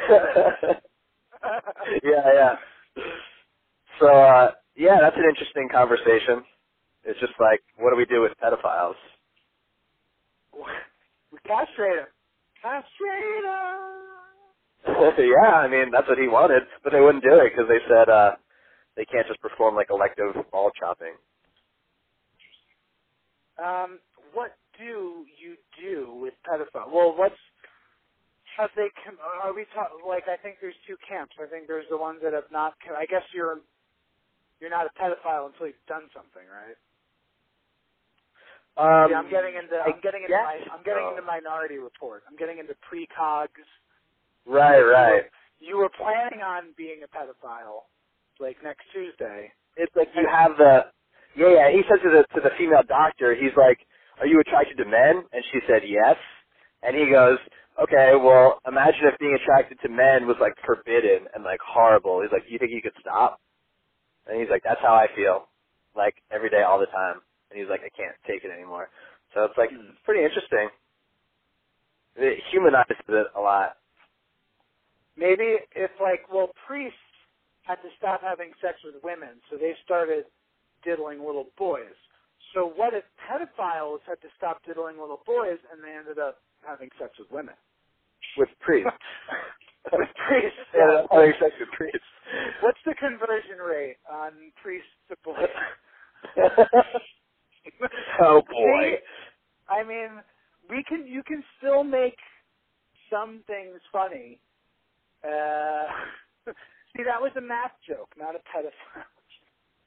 (laughs) yeah yeah. So uh yeah that's an interesting conversation it's just like what do we do with pedophiles (laughs) we castrate him. Castrate him. (laughs) yeah I mean that's what he wanted but they wouldn't do it because they said uh they can't just perform like elective ball chopping Um, what do you do with pedophile? Well, what's have they? Com- are we talk- like? I think there's two camps. I think there's the ones that have not. Com- I guess you're you're not a pedophile until you've done something, right? Um yeah, I'm getting into. I'm getting into. My, I'm getting so. into Minority Report. I'm getting into precogs. right right You were planning on being a pedophile, like next Tuesday. it's like you have the yeah yeah he said to the to the female doctor he's like are you attracted to men? And she said, yes. And he goes, okay, well, imagine if being attracted to men was like forbidden and like horrible. He's like, Do you think you could stop? And he's like, that's how I feel, like every day, all the time. And he's like, I can't take it anymore. So it's like, hmm. it's pretty interesting. It humanizes it a lot. Maybe if like, well, priests had to stop having sex with women, so they started diddling little boys. So what if pedophiles had to stop diddling little boys and they ended up having sex with women? With priests. (laughs) with priests. yeah, having sex with priests. What's the conversion rate on priests to boys? (laughs) (laughs) oh boy. See, I mean, we can. You can still make some things funny. Uh, (laughs) see, that was a math joke, not a pedophile. Joke.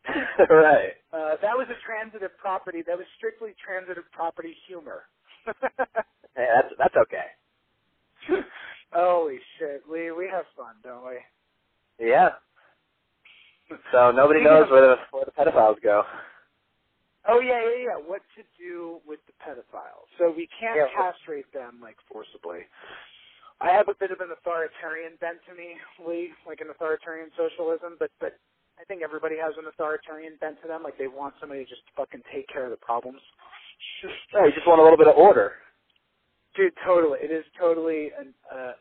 (laughs) Right. Uh, that was a transitive property. That was strictly transitive property humor. hey, that's that's okay. Holy shit, we we have fun, don't we? Yeah. So nobody knows where the where the pedophiles go. Oh yeah, yeah, yeah. What to do with the pedophiles? So we can't Yeah. castrate them like forcibly. I have a bit of an authoritarian bent to me, Lee, like an authoritarian socialism, but but I think everybody has an authoritarian bent to them. Like they want somebody to just fucking take care of the problems. No, you just want a little bit of order. Dude, totally. It is totally an uh,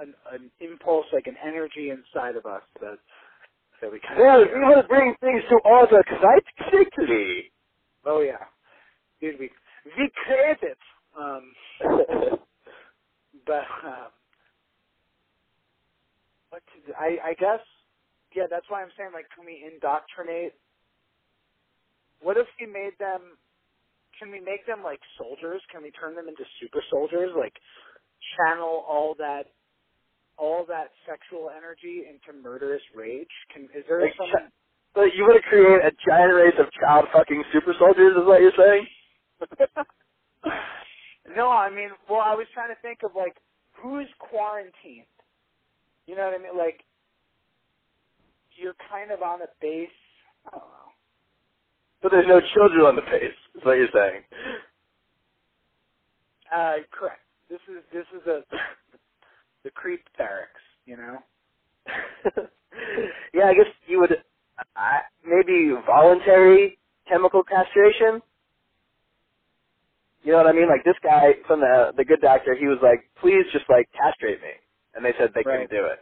an an impulse, like an energy inside of us that that we kind Yeah, of. we want to bring things to order quite quickly. Oh yeah, dude, we we create it. Um, (laughs) but um, what to do? I I guess yeah, that's why I'm saying like, can we indoctrinate? What if we made them? Can we make them like soldiers? Can we turn them into super soldiers? Like channel all that all that sexual energy into murderous rage? Can is there Like, some? so you want to create a giant race of child fucking super soldiers? Is what you're saying? (laughs) no, I mean, well, I was trying to think of like who's quarantined. You know what I mean? Like you're kind of on a base. I don't know. But there's no children on the base. Is what you're saying? Uh, correct. This is this is a the creep barracks. You know. (laughs) yeah, I guess you would. Uh, maybe voluntary chemical castration. You know what I mean? Like this guy from the the good doctor, he was like, "Please just like castrate me," and they said they Right. couldn't do it.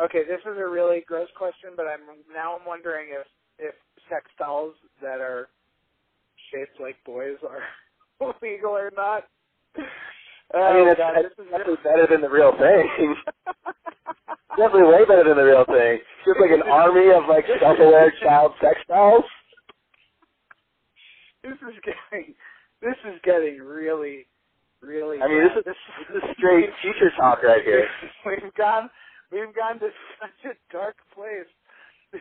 Okay, this is a really gross question, but I'm now I'm wondering if if sex dolls that are shaped like boys are (laughs) legal or not. I mean, Oh, it's, God, it's this is definitely better than the real thing. (laughs) definitely way better than the real thing. Just like an army of like self-aware (laughs) child sex dolls. this is getting this is getting really really I mean, bad. this is this is straight future talk right here. (laughs) we've gone we've gone to such a dark place this,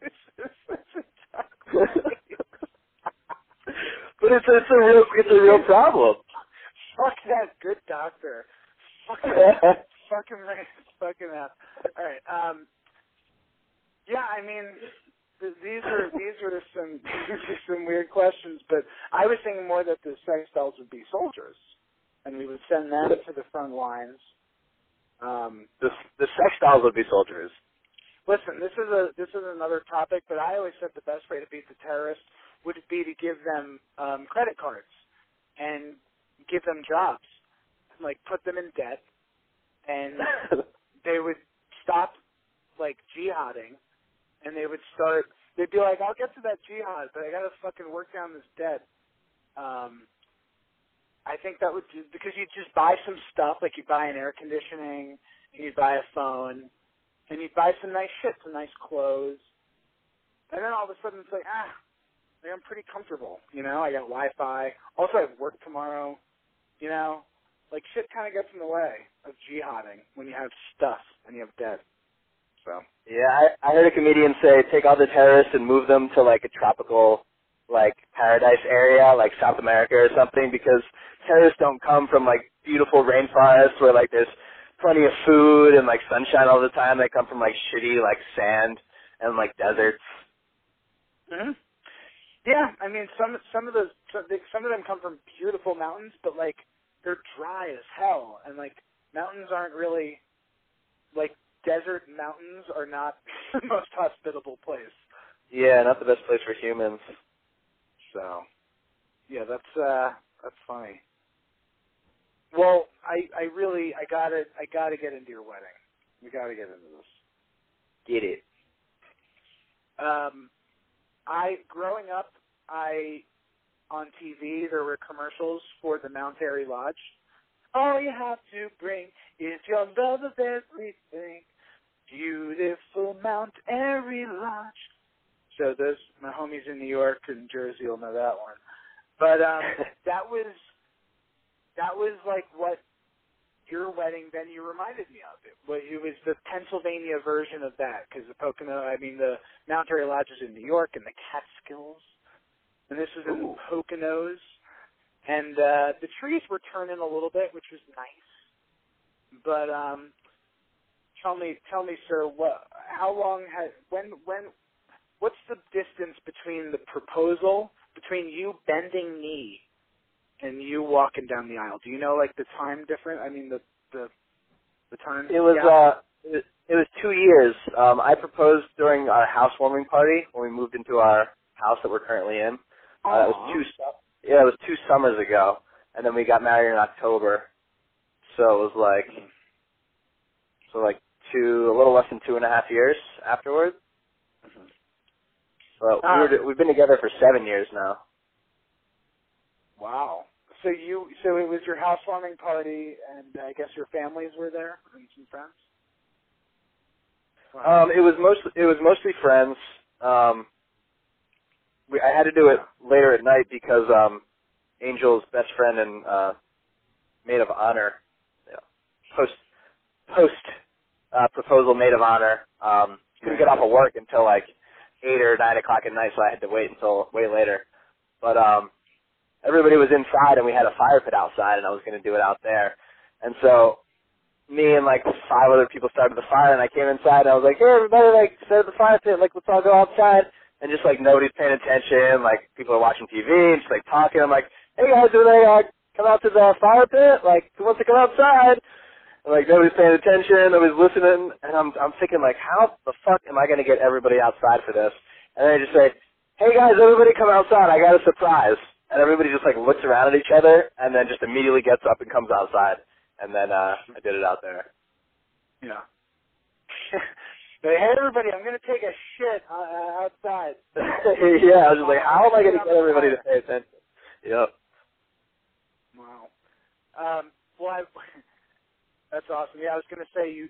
this is such a dark place but it's it's a real it's a real problem. Fuck that. Good doctor. Fuck that (laughs) fucking right. Fucking up all right um yeah i mean th- these are these are some (laughs) these are some weird questions but i was thinking more that the sex dolls would be soldiers and we would send them to the front lines. Um the the sex dolls would be soldiers. listen this is a this is another topic but i always said the best way to beat the terrorists would be to give them um credit cards. And give them jobs like put them in debt and (laughs) they would stop like jihading and they would start they'd be like, I'll get to that jihad, but I gotta fucking work down this debt. Um I think that would do because you just buy some stuff, like you buy an air conditioning, and you buy a phone, and you buy some nice shit, some nice clothes. And then all of a sudden it's like, ah, like I'm pretty comfortable, you know, I got Wi Fi. Also I have work tomorrow, you know. Like shit kinda gets in the way of jihading when you have stuff and you have debt. So Yeah, I, I heard a comedian say take all the terrorists and move them to like a tropical like paradise area, like South America or something, because terrorists don't come from like beautiful rainforests where like there's plenty of food and like sunshine all the time. They come from like shitty like sand and like deserts. hmm Yeah, I mean some some of those some, some of them come from beautiful mountains, but like they're dry as hell, and like mountains aren't really like desert mountains are not (laughs) the most hospitable place. Yeah, not the best place for humans. So, yeah, that's uh that's funny. Well, I I really I gotta I gotta get into your wedding. We gotta get into this. Get it. Um, I growing up, I on TV there were commercials for the Mount Airy Lodge. All you have to bring is your love of everything. Beautiful Mount Airy Lodge. So those my homies in New York and Jersey will know that one. But um (laughs) that was that was like what your wedding venue reminded me of. It, was- it was the Pennsylvania version of that because the Pocono, I mean the Mount Airy Lodge is in New York and the Catskills, and this was in the Poconos, and uh, the trees were turning a little bit, which was nice. But um, tell me, tell me, sir, what? How long has when when? What's the distance between the proposal between you bending knee and you walking down the aisle? Do you know like the time difference? I mean the the the time. It was gap? uh it was, it was two years. Um I proposed during our housewarming party when we moved into our house that we're currently in. Uh, it was two yeah, it was two summers ago. And then we got married in October. So it was like so like two a little less than two and a half years afterwards. So Ah. we were, we've been together for seven years now. Wow. So you so it was your housewarming party and I guess your families were there and some friends. Wow. Um, it was mostly it was mostly friends. Um, we I had to do it later at night because um, Angel's best friend and uh, maid of honor, post post uh, proposal maid of honor, um, couldn't get off of work until like eight or nine o'clock at night, so I had to wait until way later. But um, everybody was inside, and we had a fire pit outside, and I was going to do it out there. And so me and like five other people started the fire and I came inside and I was like, Hey everybody like set the fire pit, like let's all go outside and just like nobody's paying attention, like people are watching TV and just like talking. I'm like, Hey guys, do they uh come out to the fire pit? Like who wants to come outside? And like nobody's paying attention, nobody's listening and I'm I'm thinking like how the fuck am I gonna get everybody outside for this? And then I just say, Hey guys, everybody come outside, I got a surprise and everybody just like looks around at each other and then just immediately gets up and comes outside. And then uh I did it out there. Yeah. (laughs) Hey everybody, I'm gonna take a shit uh, uh, outside. (laughs) (laughs) yeah, I was just like, how am I going to get everybody to pay attention? Yep. Wow. Um, well, I, (laughs) that's awesome. Yeah, I was gonna say you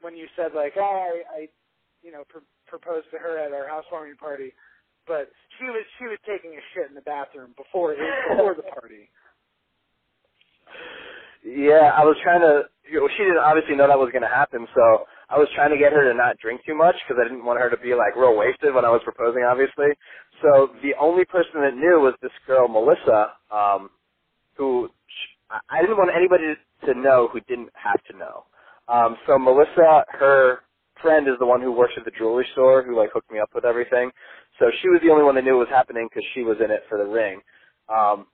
when you said like, oh, I, I you know, pr- proposed to her at our housewarming party, but she was she was taking a shit in the bathroom before before the party. Yeah, I was trying to. You know, she didn't obviously know that was going to happen, so I was trying to get her to not drink too much because I didn't want her to be like real wasted when I was proposing, obviously. So the only person that knew was this girl, Melissa, um, who I- I didn't want anybody to know who didn't have to know. Um, so Melissa, her friend, is the one who works at the jewelry store who like hooked me up with everything. So she was the only one that knew it was happening because she was in it for the ring. Um,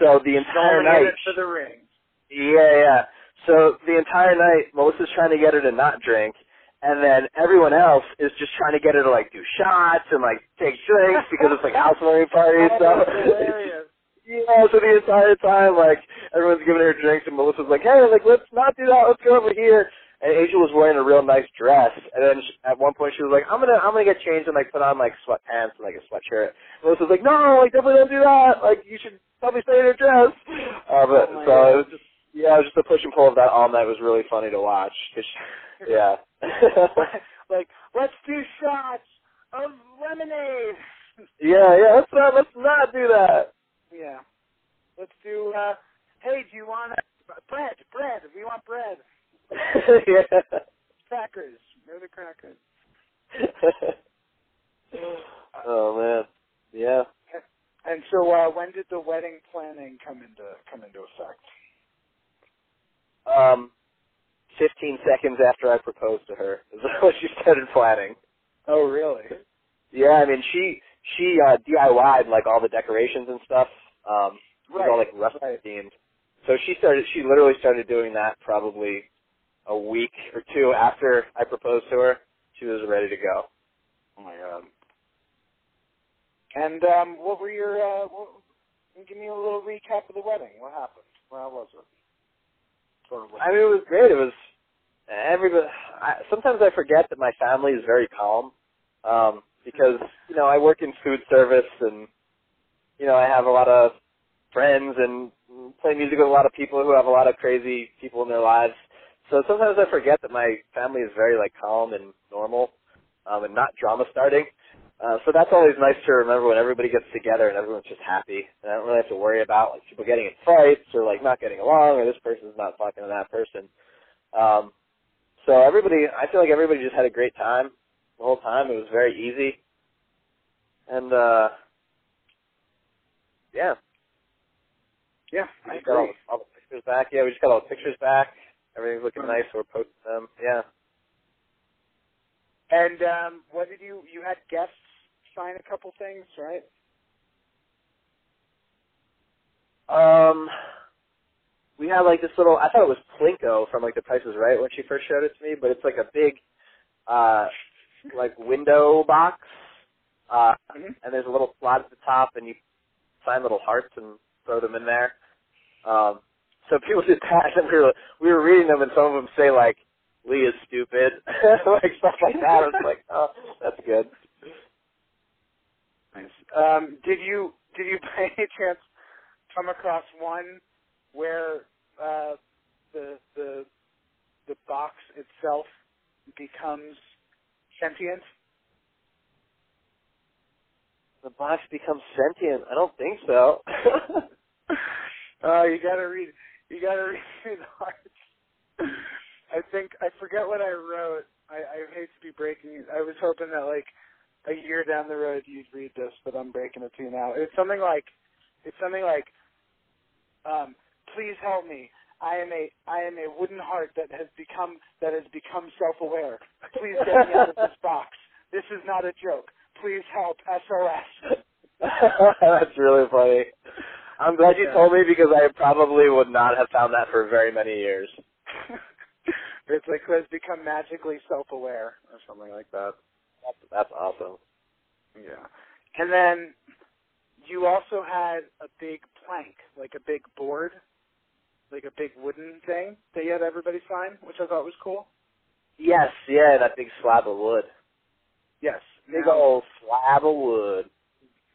so the entire Only night. in it for the ring. Yeah, yeah. So the entire night, Melissa's trying to get her to not drink, and then everyone else is just trying to get her to like do shots and like take drinks because it's like housewarming party and (laughs) stuff. (laughs) Yeah, so the entire time, like everyone's giving her drinks, and Melissa's like, "Hey, like let's not do that. Let's go over here." And Angel was wearing a real nice dress, and then she, at one point she was like, "I'm gonna, I'm gonna get changed and like put on like sweatpants and like a sweatshirt." And Melissa's like, "No, like definitely don't do that. Like you should probably stay in your dress." Uh, but Oh so God. it was just, yeah, it was just a push and pull of that all night. Was really funny to watch. 'cause (laughs) yeah. like, let's do shots of lemonade. yeah, yeah. Let's not, let's not do that. Yeah. Let's do. uh Hey, do you want bread? Bread. We want bread. (laughs) yeah. Crackers. Where are the crackers? (laughs) oh man. Yeah. And so, uh when did the wedding planning come into come into effect? Um, 15 seconds after I proposed to her (laughs) is when she started planning. Oh, really? Yeah, I mean she she uh, DIY'd like all the decorations and stuff. Um, was all like rustic right. themed. So she started. She literally started doing that probably a week or two after I proposed to her. She was ready to go. Oh my god. And um, what were your? Uh, what, give me a little recap of the wedding. What happened? How was it? Sort of. I mean, it was great. It was everybody. I, sometimes I forget that my family is very calm um, because you know I work in food service and you know I have a lot of friends and play music with a lot of people who have a lot of crazy people in their lives. So sometimes I forget that my family is very like calm and normal um, and not drama starting. Uh, so that's always nice to remember when everybody gets together and everyone's just happy. And I don't really have to worry about like people getting in fights or like not getting along or this person's not talking to that person. Um, so everybody, I feel like everybody just had a great time the whole time. It was very easy, and uh, yeah, Yeah, we I just got all agree. the, all the pictures back. Yeah, we just got all the pictures back. Everything's looking nice. We're posting them. Yeah. And um, what did you? You had guests sign a couple things, right? Um, we had like this little. I thought it was Plinko from like The Price is Right when she first showed it to me, but it's like a big, uh, like window box. Uh, Mhm. and there's a little slot at the top, and you sign little hearts and throw them in there. Um, so people did that, and we were we were reading them, and some of them say like, "Lee is stupid," (laughs) like stuff like that. I was like, "Oh, that's good." Nice. Um, did you did you by any chance come across one where uh, the the the box itself becomes sentient? The box becomes sentient. I don't think so. uh, (laughs) you gotta read. You gotta (laughs) read the. I think I forget what I wrote. I, I hate to be breaking it. I was hoping that like a year down the road you'd read this, but I'm breaking it to you now. It's something like, it's something like, um, please help me. I am a I am a wooden heart that has become that has become self-aware. Please get me out of this box. This is not a joke. Please help. SOS. (laughs) That's really funny. I'm glad you told me because I probably would not have found that for very many years. (laughs) it's like has become magically self-aware or something like that. That's, that's awesome. Yeah. And then you also had a big plank, like a big board, like a big wooden thing that you had everybody sign, which I thought was cool. Yes, yeah, that big slab of wood. Yes. Big Now, old slab of wood.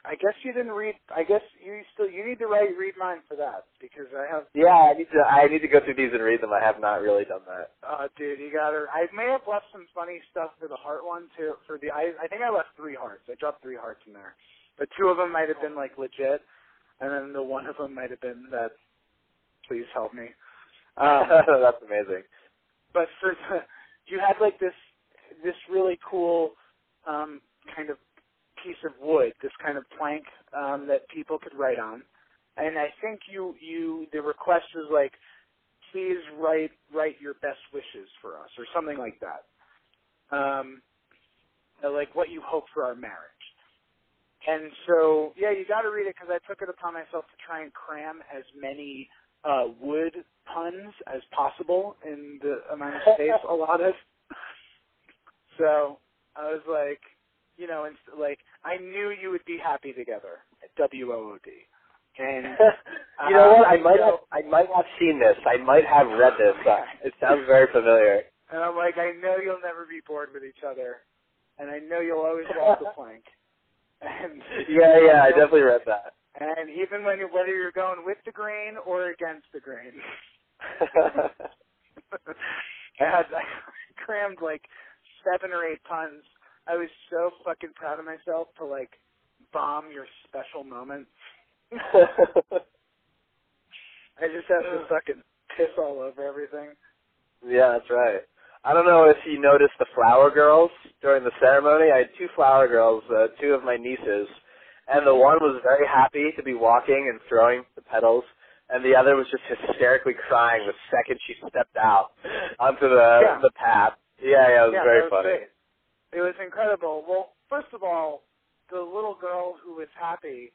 I guess you didn't read. I guess you still you need to write read mine for that because I have. Yeah, I need to I need to go through these and read them. I have not really done that. Uh, dude, you gotta. I may have left some funny stuff for the heart one too. For the, I, I think I left three hearts. I dropped three hearts in there, but two of them might have been like legit, and then the one of them might have been that. Please help me. Um, (laughs) that's amazing. but for the, (laughs) you had like this this really cool um, kind of piece of wood, this kind of plank um, that people could write on, and I think you you the request was like, please write write your best wishes for us or something like that, um, uh, like what you hope for our marriage. And so, yeah, you got to read it because I took it upon myself to try and cram as many uh, wood puns as possible in the amount of space (laughs) allotted. So I was like, you know, and like I knew you would be happy together. W O O D. And (laughs) you know what? uh, I might so- have I might have seen this. I might have read this. Uh, It sounds very familiar. (laughs) and I'm like, I know you'll never be bored with each other, and I know you'll always walk the plank. And Yeah, yeah, I definitely read that. And even when you whether you're going with the grain or against the grain, (laughs) I had I crammed like seven or eight puns. I was so fucking proud of myself to like bomb your special moment. (laughs) I just have to fucking piss all over everything. yeah, that's right. I don't know if you noticed the flower girls during the ceremony. I had two flower girls, uh, two of my nieces, and the one was very happy to be walking and throwing the petals, and the other was just hysterically crying the second she stepped out onto the Yeah. the path. Yeah, yeah, it was yeah, very was funny. great. It was incredible. Well, first of all, the little girl who was happy,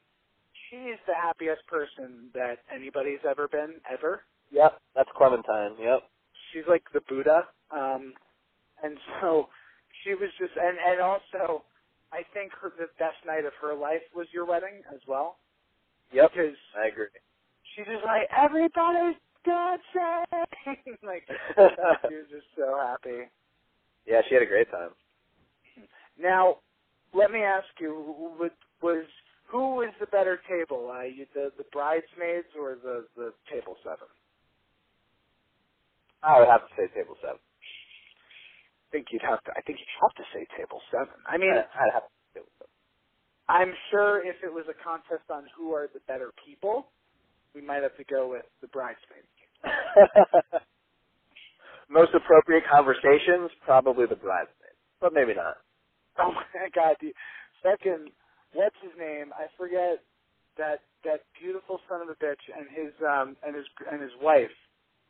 she's the happiest person that anybody's ever been ever. Yep, that's Clementine. Yep. She's like the Buddha. Um, and so she was just, and and also, I think her the best night of her life was your wedding as well. Yep. Because I agree. she just like everybody's dancing, (laughs) like (laughs) she was just so happy. yeah, she had a great time. Now, let me ask you, was, was who was the better table, uh, you, the the bridesmaids or the the table seven? I would have to say table seven. I think you'd have to. I think you'd have to say table seven. I mean, I'd have to say table seven. I'm sure if it was a contest on who are the better people, we might have to go with the bridesmaids. (laughs) Most appropriate conversations, probably the bridesmaid, but maybe not. Oh my god, the second what's his name? I forget that that beautiful son of a bitch and his um and his and his wife,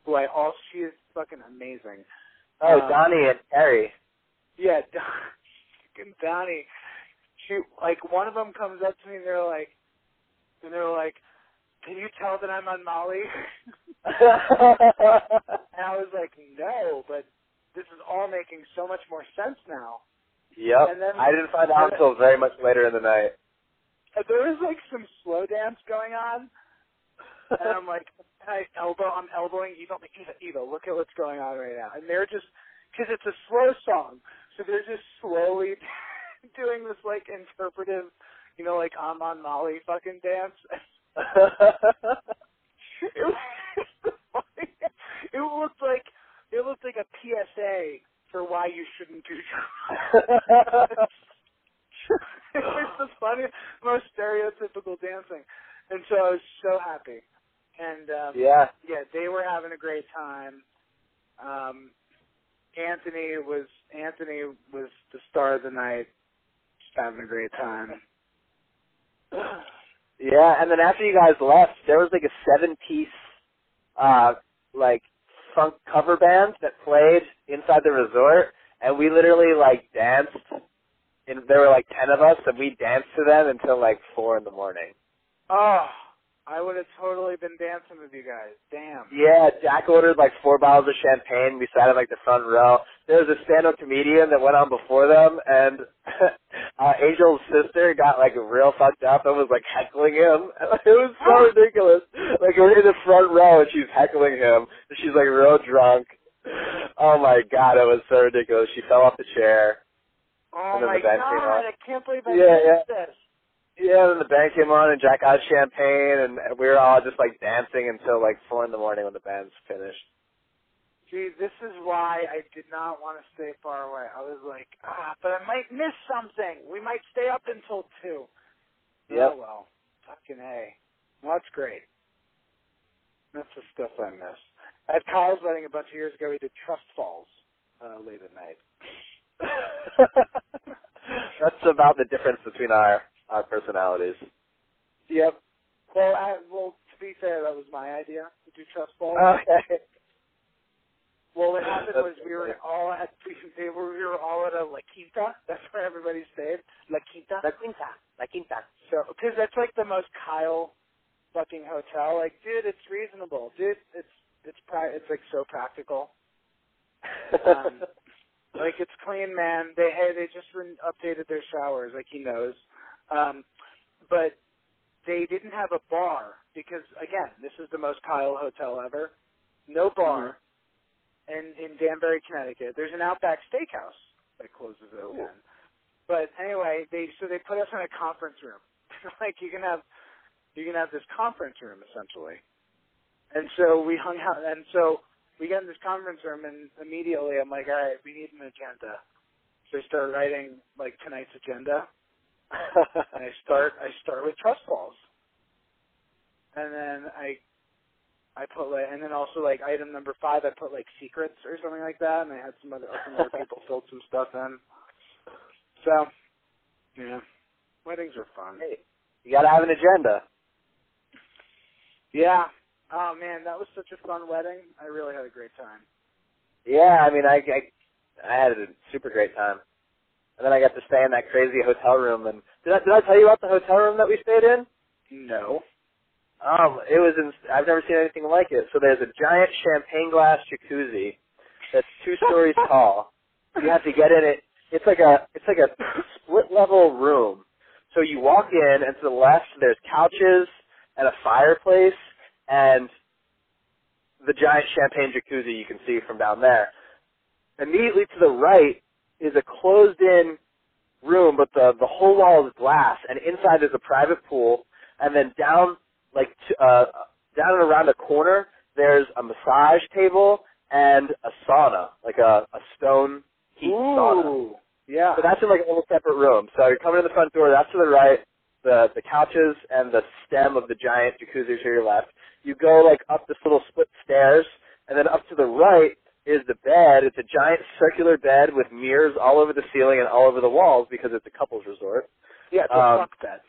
who I all she is fucking amazing. Oh, Um, Donnie and Terry. Yeah, (laughs) Don, Donnie. She like one of them comes up to me and they're like, and they're like, "Can you tell that I'm on Molly?" (laughs) and I was like, "No, but this is all making so much more sense now." yep. And then- I didn't find out until very much later in the night. There was like some slow dance going on, and I'm like, I elbow, I'm elbowing like, Eva, Eva, look at what's going on right now. And they're just, because it's a slow song, so they're just slowly (laughs) doing this like interpretive, you know, like I'm on Molly fucking dance. (laughs) it, was, (laughs) it looked like it looked like a PSA for why you shouldn't do drugs. it's the funniest, most stereotypical dancing, and so I was so happy. And um, yeah. yeah, they were having a great time. Um, Anthony was Anthony was the star of the night, just having a great time. (sighs) Yeah, and then after you guys left, there was like a seven piece uh like funk cover band that played inside the resort and we literally like danced and there were like ten of us and we danced to them until like four in the morning. Oh, I would have totally been dancing with you guys. Damn. Yeah, Jack ordered like four bottles of champagne. We sat in like the front row. There was a stand-up comedian that went on before them, and (laughs) uh, Angel's sister got like real fucked up and was like heckling him. (laughs) It was so (laughs) ridiculous. Like we're in the front row and she's heckling him. And she's like real drunk. Oh my god, it was so ridiculous. She fell off the chair. Oh my the band came god. I can't believe I Yeah, missed this. Yeah, then the band came on and Jack got champagne and we were all just like dancing until like four in the morning when the band's finished. See, this is why I did not want to stay far away. I was like, ah, but I might miss something. We might stay up until two. Yep. Oh well, fucking a. Well, that's great. That's the stuff I miss. At Kyle's wedding a bunch of years ago, we did Trust Falls uh, late at night. (laughs) That's about the difference between our our personalities. Yep. Well, I, well, to be fair, that was my idea to do Trust Falls. (laughs) Okay. Well, what happened was we were all at (laughs) they were we were all at a La Quinta. That's where everybody stayed. La Quinta. La quinta. La quinta. So, because that's like the most Kyle fucking hotel. Like, dude, it's reasonable. Dude, it's it's pri- it's like so practical. Um, (laughs) Like, it's clean, man. They hey, they just re- updated their showers. Like he knows. Um, but they didn't have a bar because again, this is the most Kyle hotel ever. No bar. And in Danbury, Connecticut, there's an Outback Steakhouse that closes at Ooh. ten. But anyway, they so they put us in a conference room. (laughs) like you can have you can have this conference room essentially. And so we hung out and so we got in this conference room and immediately I'm like, All right, we need an agenda. So I start writing like tonight's agenda (laughs) and I start I start with trust falls. And then I I put like and then also like item number five I put like secrets or something like that and I had some other some other (laughs) people filled some stuff in. So yeah. Weddings are fun. hey, you gotta have an agenda. Yeah. Oh man, that was such a fun wedding. I really had a great time. Yeah, I mean, I, I, I had a super great time. And then I got to stay in that crazy hotel room. And did I did I tell you about the hotel room that we stayed in? No. Um, it was in, I've never seen anything like it. So there's a giant champagne glass jacuzzi that's two stories (laughs) tall. You have to get in it. It's like a it's like a split level room. So you walk in, and to the left there's couches and a fireplace and the giant champagne jacuzzi you can see from down there. Immediately to the right is a closed in room, but the the whole wall is glass, and inside is a private pool, and then down like t- uh, down and around a corner there's a massage table and a sauna, like a, a stone heat sauna. Yeah. So that's in like a little separate room. So you're coming in the front door, that's to the right, the the couches and the stem of the giant jacuzzi to your left. You go like up this little split stairs, and then up to the right is the bed. It's a giant circular bed with mirrors all over the ceiling and all over the walls because it's a couples resort. Yeah, it's Um, a bed.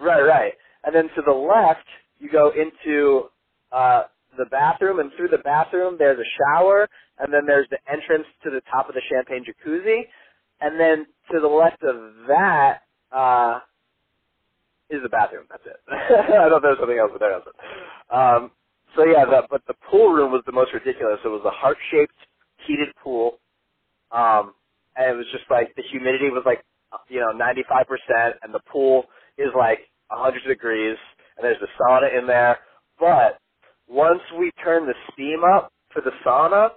Right, right. And then to the left, you go into uh, the bathroom, and through the bathroom, there's a shower, and then there's the entrance to the top of the champagne jacuzzi, and then to the left of that uh, is the bathroom. That's it. (laughs) I thought there was something else, but there wasn't. Um, so yeah, the, but the pool room was the most ridiculous. It was a heart-shaped heated pool, um, and it was just like the humidity was like you know 95%, and the pool is like a 100 degrees, and there's the sauna in there. But once we turned the steam up for the sauna,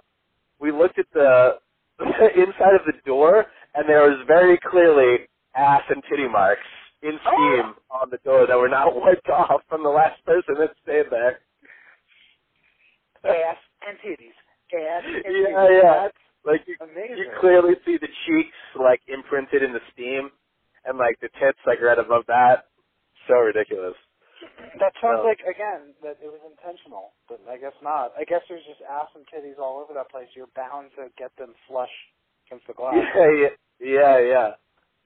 we looked at (laughs) the inside of the door, and there was very clearly ass and titty marks in steam (gasps) on the door that were not (laughs) wiped off from the last person that stayed there. Ass and titties. Ass and Yeah, titties. yeah. That's Like you, amazing. you clearly see the cheeks like imprinted in the steam, and like the tits like right above that. So ridiculous. That sounds So- like again that it was intentional, but I guess not. I guess there's just ass and titties all over that place. You're bound to get them flush against the glass. (laughs) Yeah, yeah, yeah, yeah.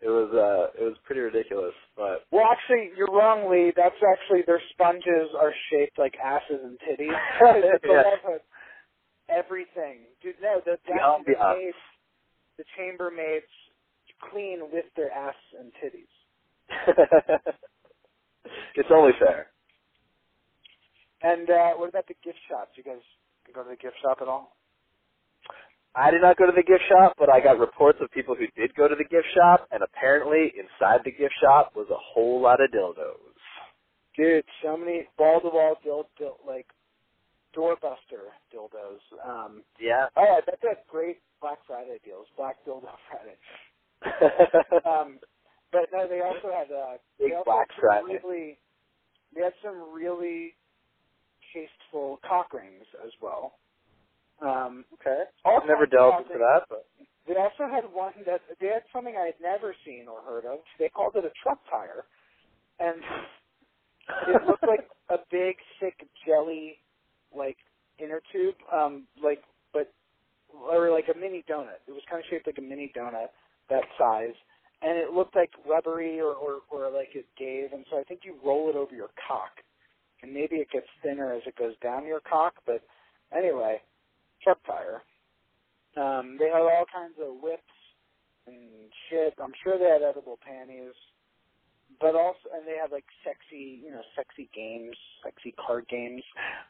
It was uh, it was pretty ridiculous, but Well, actually, you're wrong, Lee. That's actually their sponges are shaped like asses and titties. (laughs) It's Yeah. everything, dude. No, the The ambiance. maids, the chambermaids clean with their ass and titties. (laughs) it's only fair. And uh what about the gift shops? You guys go to the gift shop at all? I did not go to the gift shop, but I got reports of people who did go to the gift shop, and apparently inside the gift shop was a whole lot of dildos. Dude, so many ball to wall dild, dild like doorbuster dildos. Um Yeah. oh yeah, that's a great Black Friday deals. Black dildo (laughs) Friday. (laughs) Um but no, they also had uh Big they also Black had Friday. really they had some really tasteful cock rings as well. Um okay. all I've never delved into that, but They also had one that they had something I had never seen or heard of. They called it a truck tire, and it looked like a big, thick jelly, like inner tube, um, like but or like a mini donut. It was kind of shaped like a mini donut, that size, and it looked like rubbery or or, or like it gave. And so I think you roll it over your cock, and maybe it gets thinner as it goes down your cock. But anyway, truck tire. Um, they had all kinds of whips and shit. I'm sure they had edible panties, but also, and they had like sexy, you know, sexy games, sexy card games,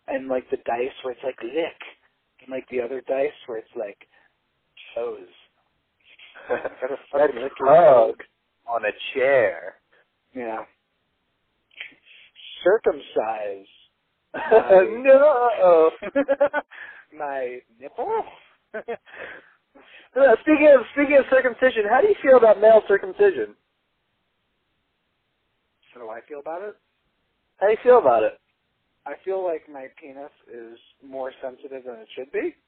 and like the dice where it's like lick, and like the other dice where it's like chose. (laughs) Gotta fucking lick let's your hug on a chair. Yeah. Circumcise (laughs) no. (laughs) my nipple. (laughs) Uh, speaking of speaking of circumcision, how do you feel about male circumcision? How do I feel about it? How do you feel about it? I feel like my penis is more sensitive than it should be. (laughs)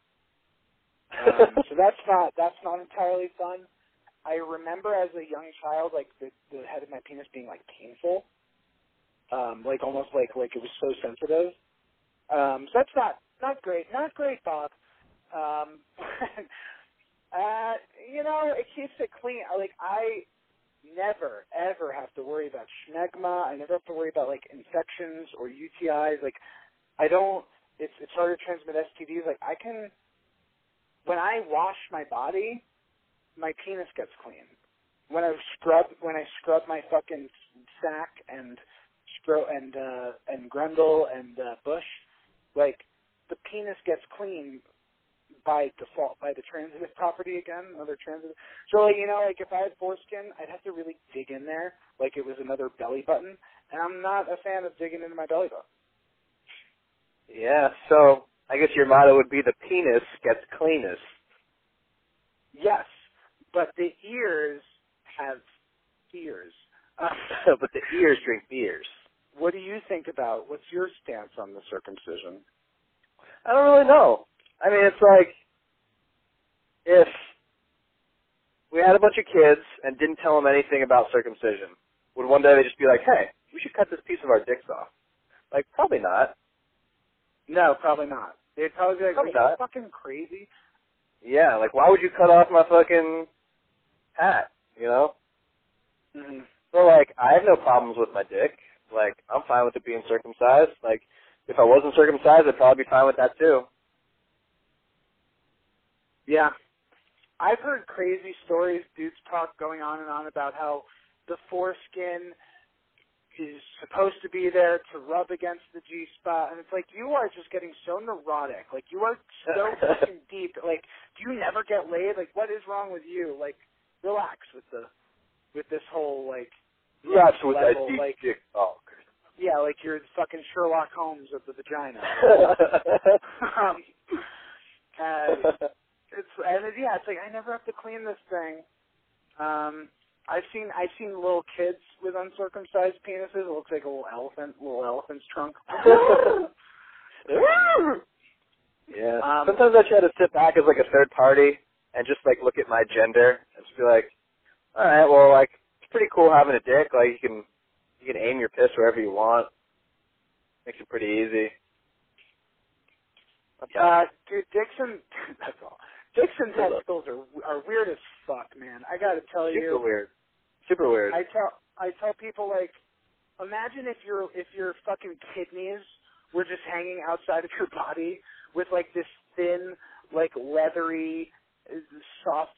Um, so that's not that's not entirely fun. I remember as a young child, like the the head of my penis being like painful, um, like almost like like it was so sensitive. Um, so that's not not great, not great, Bob. Um, (laughs) uh, you know, it keeps it clean. Like I never ever have to worry about schmegma. I never have to worry about like infections or UTIs. Like I don't. It's it's hard to transmit STDs. Like I can when I wash my body, my penis gets clean. when I scrub when I scrub my fucking sack and scro and uh and Grundle and uh, Bush, like the penis gets clean by default by the transitive property again, another transitive. So like you know, like if I had foreskin, I'd have to really dig in there, like it was another belly button, and I'm not a fan of digging into my belly button. Yeah, so I guess your motto would be the penis gets cleanest. Yes, but the ears have ears. Uh, (laughs) but the ears drink beers. what do you think about? What's your stance on the circumcision? I don't really know. I mean, it's like if we had a bunch of kids and didn't tell them anything about circumcision, would one day they just be like, "Hey, we should cut this piece of our dicks off"? Like, probably not. No, probably not. They'd probably be like, Probably "Are you not. fucking crazy?" Yeah, like why would you cut off my fucking hat? You know? Mm-hmm. So like, I have no problems with my dick. Like, I'm fine with it being circumcised. Like, if I wasn't circumcised, I'd probably be fine with that too. Yeah. I've heard crazy stories, dudes talk going on and on about how the foreskin is supposed to be there to rub against the G spot and it's like you are just getting so neurotic. Like you are so (laughs) fucking deep. Like, do you never get laid? Like what is wrong with you? Like relax with the with this whole like That's with level, that deep like dick talk. Oh, yeah, like you're fucking Sherlock Holmes of the vagina. (laughs) um, uh, it's and it, yeah, it's like I never have to clean this thing. Um, I've seen I've seen little kids with uncircumcised penises. It looks like a little elephant, little elephant's trunk. (laughs) yeah. Um, Sometimes I try to sit back as like a third party and just like look at my gender and just be like, all right, well, like it's pretty cool having a dick. Like you can you can aim your piss wherever you want. Makes it pretty easy. Okay. uh, dude, Dixon. (laughs) That's all. Dixon testicles are are weird as fuck, man. I got to tell Super you. Super weird. Super weird. I tell I tell people like, imagine if your if your fucking kidneys were just hanging outside of your body with like this thin, like leathery, soft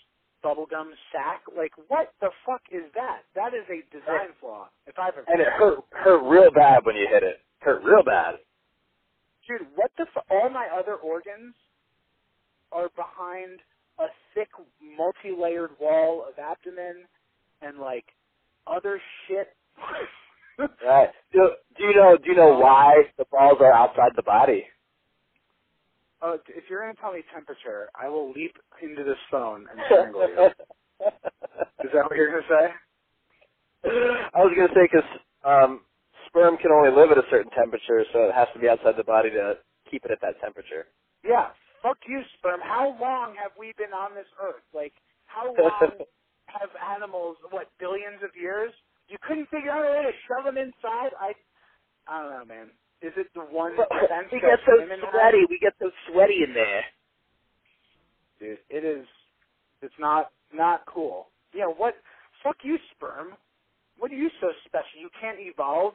bubblegum sack. Like, what the fuck is that? That is a design flaw. If I've ever. and it hurt hurt real bad when you hit it. Hurt real bad. Dude, what the fu- All my other organs are behind a thick, multi-layered wall of abdomen and like other shit. (laughs) Right. Do, do you know do you know um, why the balls are outside the body? Oh, if you're gonna tell me temperature, I will leap into this phone and (laughs) strangle you. Is that what you're gonna say? I was gonna say because um, sperm can only live at a certain temperature, so it has to be outside the body to keep it at that temperature. Yeah. Fuck you, sperm. How long have we been on this earth? Like, how (laughs) long have animals? What billions of years? You couldn't figure out a way to shove them inside. I, I don't know, man. Is it the one sense we get so women have? sweaty. We get so sweaty in there. dude. It is. It's not not cool. Yeah. What? Fuck you, sperm. What are you so special? You can't evolve.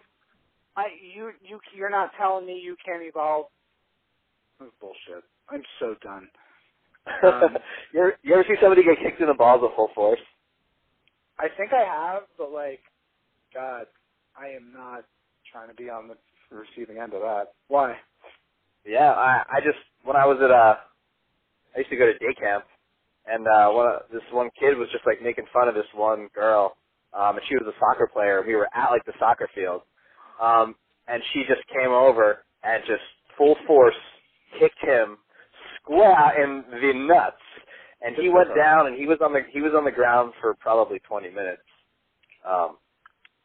I you you you're not telling me you can't evolve. That's bullshit. I'm so done. Um, (laughs) you, ever, you ever see somebody get kicked in the balls at full force? I think I have, but like, God, I am not trying to be on the receiving end of that. Why? Yeah, I I just when I was at uh I used to go to day camp and uh one of- this one kid was just like making fun of this one girl. Um and she was a soccer player. We were at like the soccer field. Um and she just came over and just full force kicked him square in the nuts. And he went (laughs) down and he was on the he was on the ground for probably twenty minutes. Um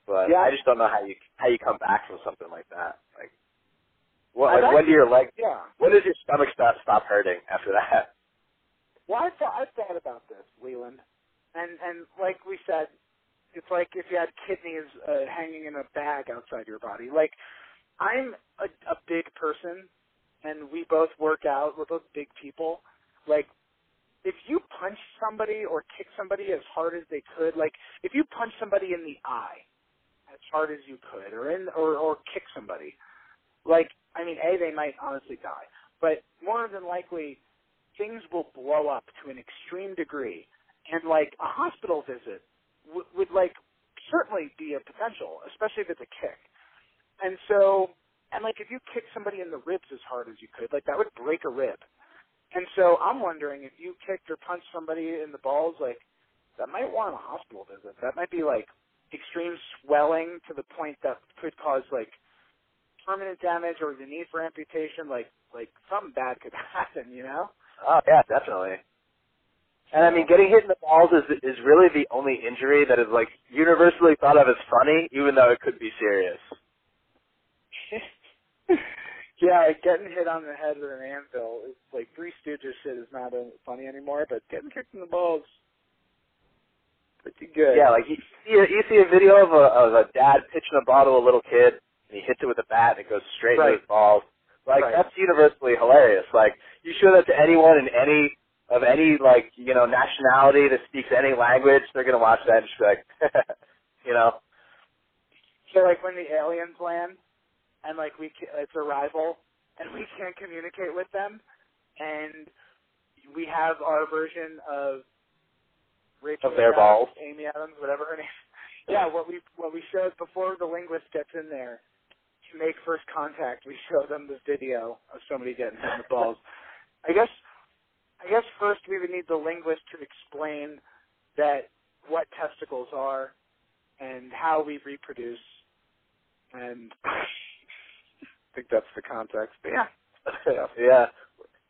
but Yeah. I just don't know how you how you come back from something like that. Like what like when do your legs Yeah. when does your stomach stop stop hurting after that? Well, I thought I thought about this, Leland, and and like we said, it's like if you had kidneys uh, hanging in a bag outside your body. Like I'm a, a big person, and we both work out. We're both big people. Like if you punch somebody or kick somebody as hard as they could, like if you punch somebody in the eye hard as you could, or in or or kick somebody, like I mean, a they might honestly die, but more than likely things will blow up to an extreme degree, and like a hospital visit would, would like certainly be a potential, especially if it's a kick. And so, and like if you kick somebody in the ribs as hard as you could, like that would break a rib. And so I'm wondering if you kicked or punched somebody in the balls, like that might warrant a hospital visit. That might be like extreme swelling to the point that could cause like permanent damage or the need for amputation. Like like something bad could (laughs) happen, you know? Oh yeah, definitely. And I mean, getting hit in the balls is is really the only injury that is like universally thought of as funny, even though it could be serious. (laughs) yeah, like getting hit on the head with an anvil is like Three Stooges shit is not uh, funny anymore, but getting kicked in the balls pretty good. Yeah, like you see a, you see a video of a of a dad pitching a ball to a little kid, and he hits it with a bat, and it goes straight Right. into his balls. Like Right. that's universally hilarious. Like you show that to anyone in any of any like you know nationality that speaks any language, they're gonna watch that and just be like, (laughs) you know, So like when the aliens land, and like we it's Arrival, and we can't communicate with them, and we have our version of Rachel Of their balls. Amy Adams, whatever her name. Yeah, what we what we showed before the linguist gets in there to make first contact, we show them the video of somebody getting hit in the (laughs) balls. I guess I guess first we would need the linguist to explain that what testicles are and how we reproduce and (laughs) I think that's the context. But yeah. (laughs) yeah,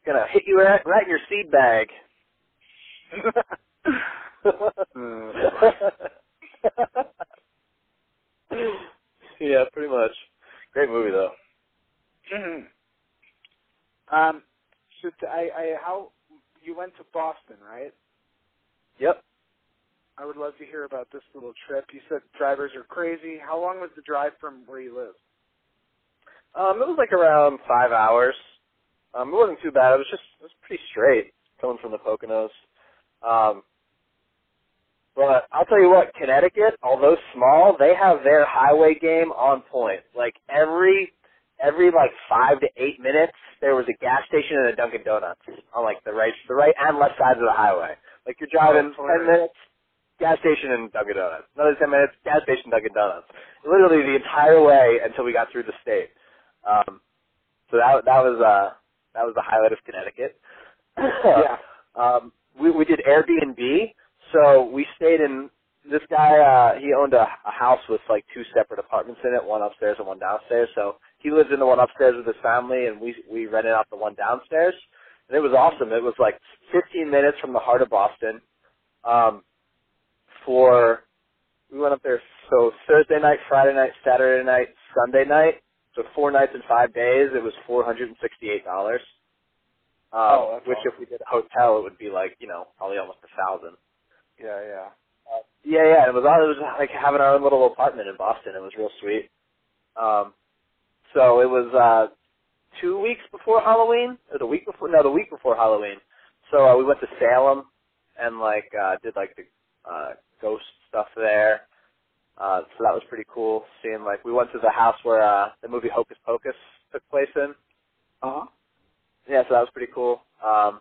gonna hit you right, right in your seed bag. (laughs) yeah, pretty much. Great movie though. Mhm. um so t- I, I how you went to Boston, right? Yep. I would love to hear about this little trip. You said drivers are crazy. How long was the drive from where you live? Um, it was like around five hours. Um, it wasn't too bad. It was just it was pretty straight coming from the Poconos. Um, but I'll tell you what, Connecticut, although small, they have their highway game on point. Like every every like five to eight minutes, there was a gas station and a Dunkin' Donuts on like the right the right and left sides of the highway. Like you're driving Oh, ten minutes, gas station and Dunkin' Donuts. Another ten minutes, gas station, Dunkin' Donuts. Literally the entire way until we got through the state. Um, so that that was uh that was the highlight of Connecticut. Yeah. (laughs) Um, we we did Airbnb, so we stayed in. This guy uh, he owned a, a house with like two separate apartments in it, one upstairs and one downstairs. So he lived in the one upstairs with his family, and we we rented out the one downstairs. And it was awesome. It was like 15 minutes from the heart of Boston. Um, for we went up there so Thursday night, Friday night, Saturday night, Sunday night. So four nights and five days. It was four hundred and sixty-eight dollars. Um, Oh, which awesome. if we did a hotel, it would be like you know probably almost a thousand. Yeah, yeah. Yeah, yeah. It was all- it was like having our own little apartment in Boston. It was real sweet. Um, so it was uh, two weeks before Halloween, or the week before? No, the week before Halloween. So uh, we went to Salem and like uh, did like the uh, ghost stuff there. Uh, so that was pretty cool. Seeing like we went to the house where uh, the movie Hocus Pocus took place in. Uh huh. Yeah, so that was pretty cool. Um,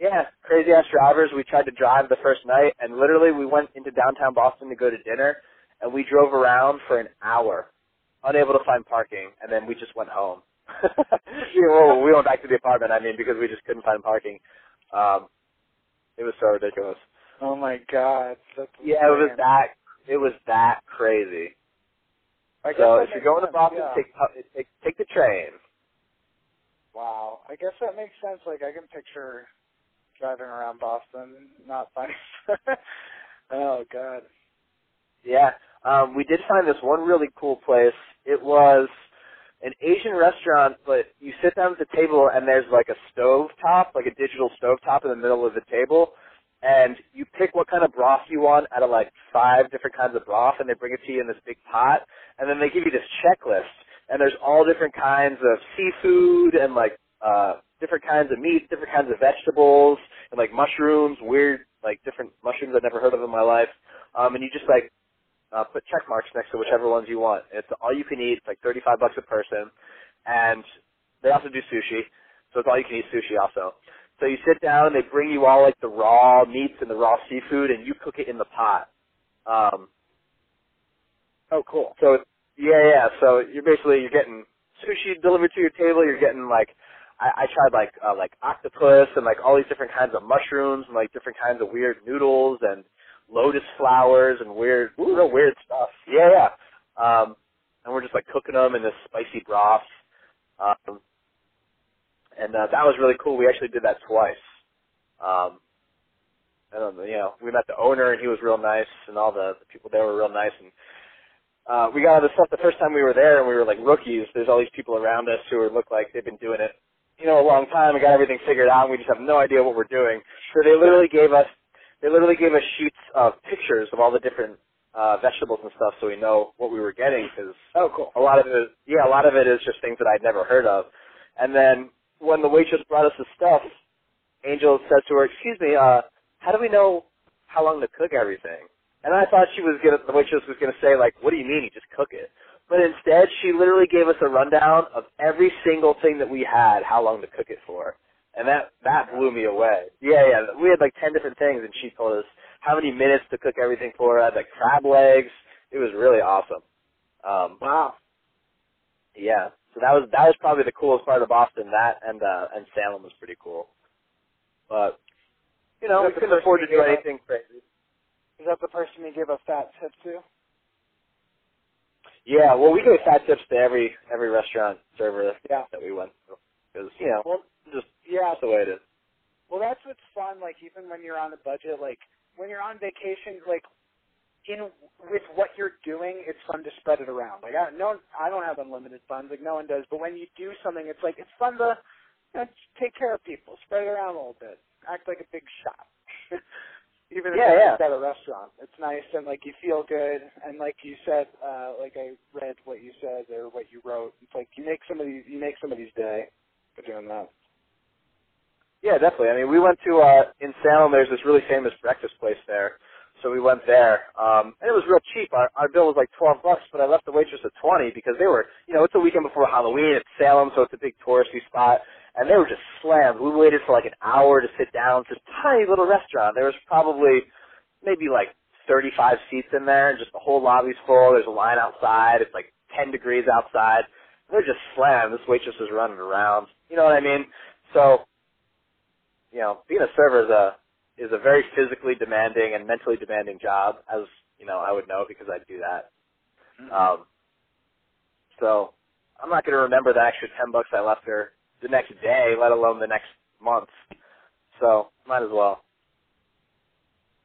yeah, crazy ass drivers. We tried to drive the first night, and literally we went into downtown Boston to go to dinner, and we drove around for an hour, unable to find parking, and then we just went home. (laughs) Well, we went back to the apartment. I mean, because we just couldn't find parking. Um, it was so ridiculous. Oh my god. That's Yeah, it was that. It was that crazy. I So if you're going to Boston, yeah. take, take take the train. Wow. I guess that makes sense. Like I can picture driving around Boston, not finding. (laughs) oh God. Yeah. Um, we did find this one really cool place. It was an Asian restaurant, but you sit down at the table and there's like a stove top, like a digital stove top in the middle of the table, and you pick what kind of broth you want out of like five different kinds of broth, and they bring it to you in this big pot, and then they give you this checklist, and there's all different kinds of seafood and like uh different kinds of meats, different kinds of vegetables, and like mushrooms, weird like different mushrooms I've never heard of in my life. Um, and you just like uh, put check marks next to whichever ones you want. It's all you can eat. It's like 35 bucks a person. And they also do sushi. So it's all you can eat sushi also. So you sit down they bring you all like the raw meats and the raw seafood and you cook it in the pot. Um, Oh, cool. so yeah, yeah. So you're basically you're getting sushi delivered to your table. You're getting like I, I tried like uh, like octopus and like all these different kinds of mushrooms and like different kinds of weird noodles and lotus flowers and weird real weird stuff. Yeah, yeah. Um, and we're just like cooking them in this spicy broth. Um, and uh, that was really cool. We actually did that twice. Um, I don't know, you know, we met the owner and he was real nice, and all the, the people there were real nice. And uh, we got all this stuff the first time we were there, and we were like rookies. There's all these people around us who look like they've been doing it, you know, a long time and got everything figured out. and We just have no idea what we're doing. So they literally gave us, they literally gave us sheets of pictures of all the different uh, vegetables and stuff, so we know what we were getting. Because Oh, cool. a lot of it, is, yeah, a lot of it is just things that I'd never heard of. And then when the waitress brought us the stuff, Angel said to her, "Excuse me, uh, how do we know how long to cook everything?" And I thought she was gonna, the waitress was gonna say like, "What do you mean you just cook it?" But instead, she literally gave us a rundown of every single thing that we had, how long to cook it for, and that that blew me away. Yeah, yeah, we had like ten different things, and she told us how many minutes to cook everything for. I had like crab legs. It was really awesome. Um, Wow. yeah. So that was that was probably the coolest part of Boston. That and uh and Salem was pretty cool. But you know, we couldn't afford to do up? anything crazy. Is that the person you gave a fat tip to? Yeah, well, we gave fat tips to every every restaurant server Yeah. that we went to because you know Well, just yeah. that's the way it is. Well, that's what's fun. Like even when you're on a budget, like when you're on vacation, like in with what you're doing, it's fun to spread it around. Like I no, I don't have unlimited funds, like no one does. But when you do something, it's like it's fun to you know, take care of people, spread it around a little bit, act like a big shot. (laughs) Even if Yeah, it's yeah. just at a restaurant, it's nice and like you feel good. And like you said, uh, like I read what you said or what you wrote. It's like you make somebody you make somebody's day by doing that. Yeah, definitely. I mean, we went to uh in Salem. There's this really famous breakfast place there, so we went there. Um, and it was real cheap. Our our bill was like twelve bucks, but I left the waitress at twenty because they were, you know, it's a weekend before Halloween. It's Salem, so it's a big touristy spot, and they were just slammed. We waited for like an hour to sit down. It's this tiny little restaurant. There was probably maybe like thirty-five seats in there, and just the whole lobby's full. There's a line outside. It's like ten degrees outside. They're just slammed. This waitress is running around. You know what I mean? So you know, being a server is a is a very physically demanding and mentally demanding job, as you know, I would know because I do that. Um, so I'm not going to remember the extra ten bucks I left her the next day, let alone the next month. So might as well.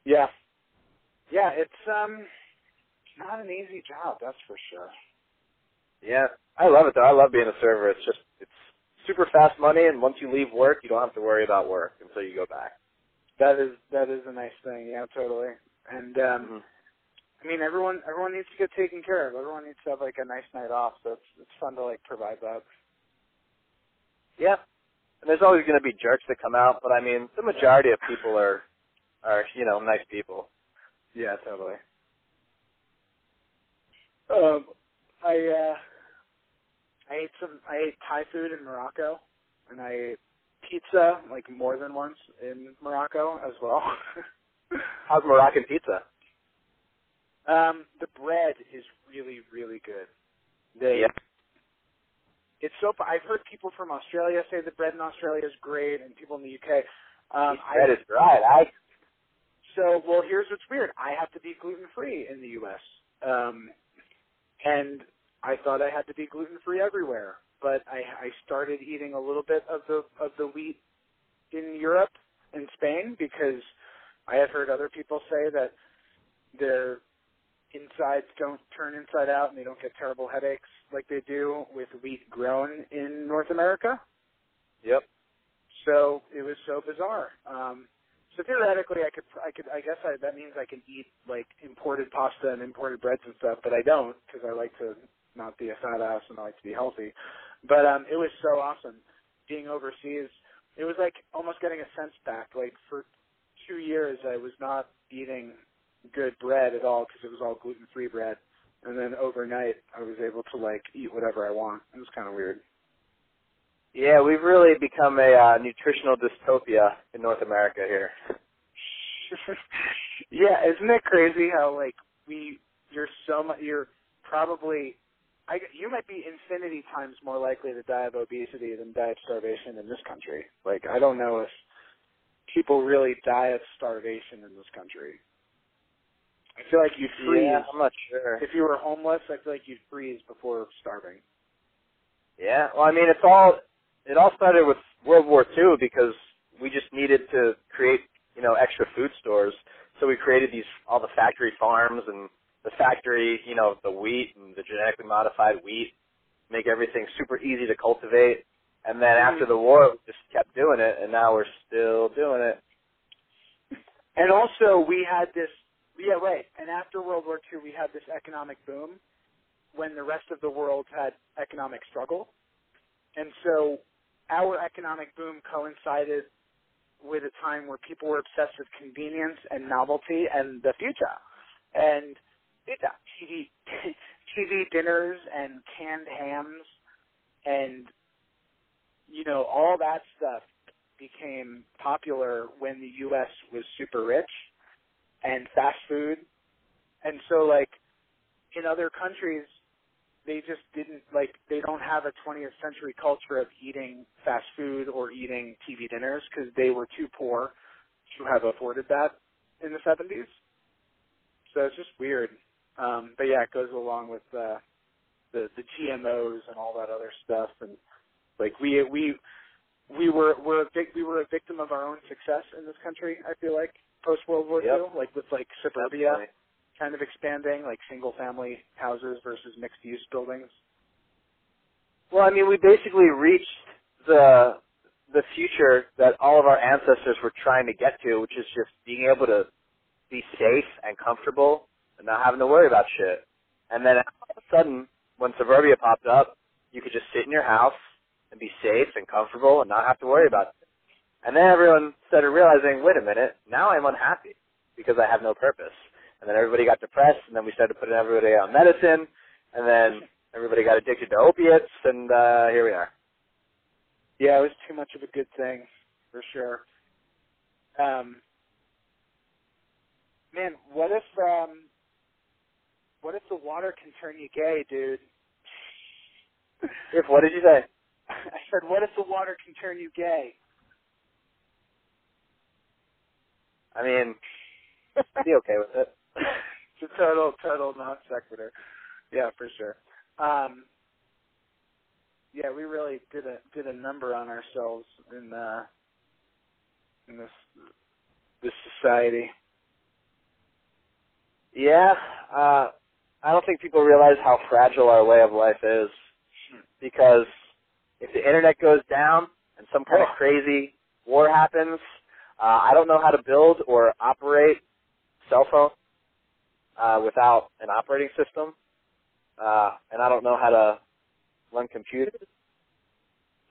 Yeah. Yeah, it's um not an easy job, that's for sure. Yeah, I love it though. I love being a server. It's just it's super fast money, and once you leave work, you don't have to worry about work until you go back. That is that is a nice thing, yeah, totally. And um Mhm. I mean everyone everyone needs to get taken care of. Everyone needs to have like a nice night off, so it's it's fun to like provide that. Yeah, and there's always going to be jerks that come out, but I mean, the majority of people are are you know nice people. Yeah, totally. Um I uh I ate some I ate Thai food in Morocco and I ate pizza like more than once in Morocco as well. (laughs) How's Moroccan pizza? Um, the bread is really, really good. They, Yeah. It's so. I've heard people from Australia say the bread in Australia is great, and people in the UK. Um, That is right. I so well, here's what's weird. I have to be gluten free in the U.S. Um, and I thought I had to be gluten free everywhere, but I, I started eating a little bit of the of the wheat in Europe and Spain because I had heard other people say that their insides don't turn inside out and they don't get terrible headaches like they do with wheat grown in North America. Yep. So it was so bizarre. Um, so theoretically, I could, I could, I guess I, that means I can eat like imported pasta and imported breads and stuff, but I don't because I like to not be a fat ass and I like to be healthy. But um, it was so awesome being overseas. It was like almost getting a sense back. Like for two years, I was not eating good bread at all because it was all gluten free bread. And then overnight, I was able to like eat whatever I want. It was kind of weird. Yeah, we've really become a uh, nutritional dystopia in North America here. (laughs) yeah, isn't it crazy how like we you're so much you're probably I you might be infinity times more likely to die of obesity than die of starvation in this country. Like I don't know if people really die of starvation in this country. I feel like you'd freeze Yeah, I'm not sure. if you were homeless. I feel like you'd freeze before starving. Yeah, well, I mean, it's all it all started with World War II because we just needed to create, you know, extra food stores. So we created these all the factory farms and the factory, you know, the wheat and the genetically modified wheat, make everything super easy to cultivate. And then mm-hmm. after the war, we just kept doing it, and now we're still doing it. And also, we had this. Yeah, right. And after World War II, we had this economic boom when the rest of the world had economic struggle. And so, our economic boom coincided with a time where people were obsessed with convenience and novelty and the future. And TV, uh, (laughs) TV dinners and canned hams and you know all that stuff became popular when the U.S. was super rich and fast food, and so like in other countries, they just didn't like they don't have a 20th century culture of eating fast food or eating TV dinners because they were too poor to have afforded that in the 70s. So it's just weird. Um, but yeah, it goes along with uh, the the GMOs and all that other stuff, and like we we we were we're a vic- we were a victim of our own success in this country. I feel like post World War Yep. II, like with like suburbia Definitely. kind of expanding, like single family houses versus mixed use buildings. Well, I mean, we basically reached the the future that all of our ancestors were trying to get to, which is just being able to be safe and comfortable and not having to worry about shit. And then all of a sudden, when suburbia popped up, you could just sit in your house and be safe and comfortable and not have to worry about. And then everyone started realizing, wait a minute, now I'm unhappy because I have no purpose. And then everybody got depressed, and then we started putting everybody on medicine, and then everybody got addicted to opiates, and uh, here we are. Yeah, it was too much of a good thing, for sure. Um, man, what if um, what if the water can turn you gay, dude? If what did you say? (laughs) I said, what if the water can turn you gay? I mean, I'd be okay with it. (laughs) it's a total, total non sequitur. Yeah, for sure. Um, yeah, we really did a did a number on ourselves in uh, in this this society. Yeah, uh, I don't think people realize how fragile our way of life is because if the internet goes down and some kind of Oh. crazy war happens, uh, I don't know how to build or operate cell phone uh, without an operating system, uh, and I don't know how to run computers.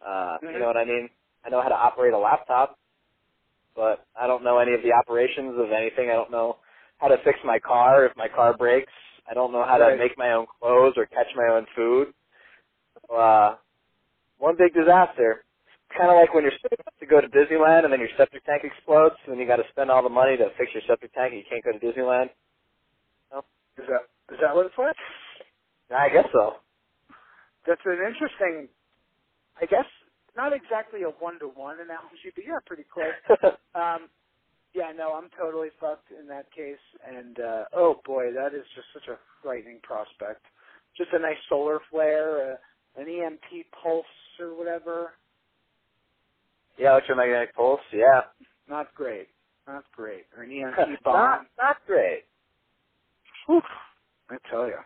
Uh, You know what I mean? I know how to operate a laptop, but I don't know any of the operations of anything. I don't know how to fix my car if my car breaks. I don't know how to make my own clothes or catch my own food. So, uh, one big disaster. Kind of like when you're supposed to go to Disneyland and then your septic tank explodes, and then you got to spend all the money to fix your septic tank, and you can't go to Disneyland. Is that is that what it's like? I guess so. That's an interesting. I guess not exactly a one to one analogy, but yeah, pretty close. (laughs) Um, yeah, no, I'm totally fucked in that case, and uh, oh boy, that is just such a frightening prospect. Just a nice solar flare, uh, an EMP pulse or whatever. Yeah, electromagnetic pulse. Yeah, Not great. Not great. Or an EMP not bomb. not great. Whew, I tell you.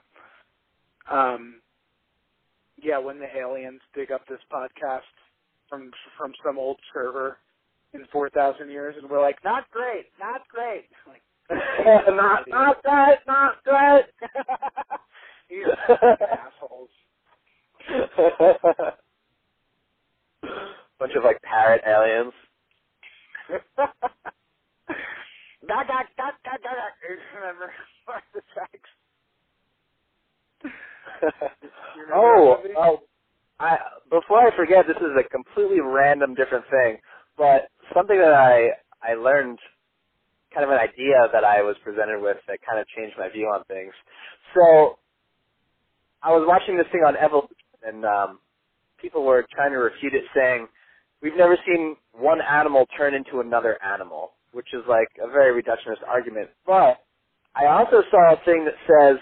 Um, yeah, when the aliens dig up this podcast from from some old server in four thousand years, and we're like, not great, not great. (laughs) Like, (laughs) not not that, not that. These (laughs) assholes. Bunch of like parrot aliens. (laughs) (laughs) Remember? Oh, oh! I before I forget, this is a completely random different thing, but something that I I learned kind of an idea that I was presented with that kind of changed my view on things. So I was watching this thing on evolution, and um, people were trying to refute it, saying we've never seen one animal turn into another animal, which is like a very reductionist argument. But I also saw a thing that says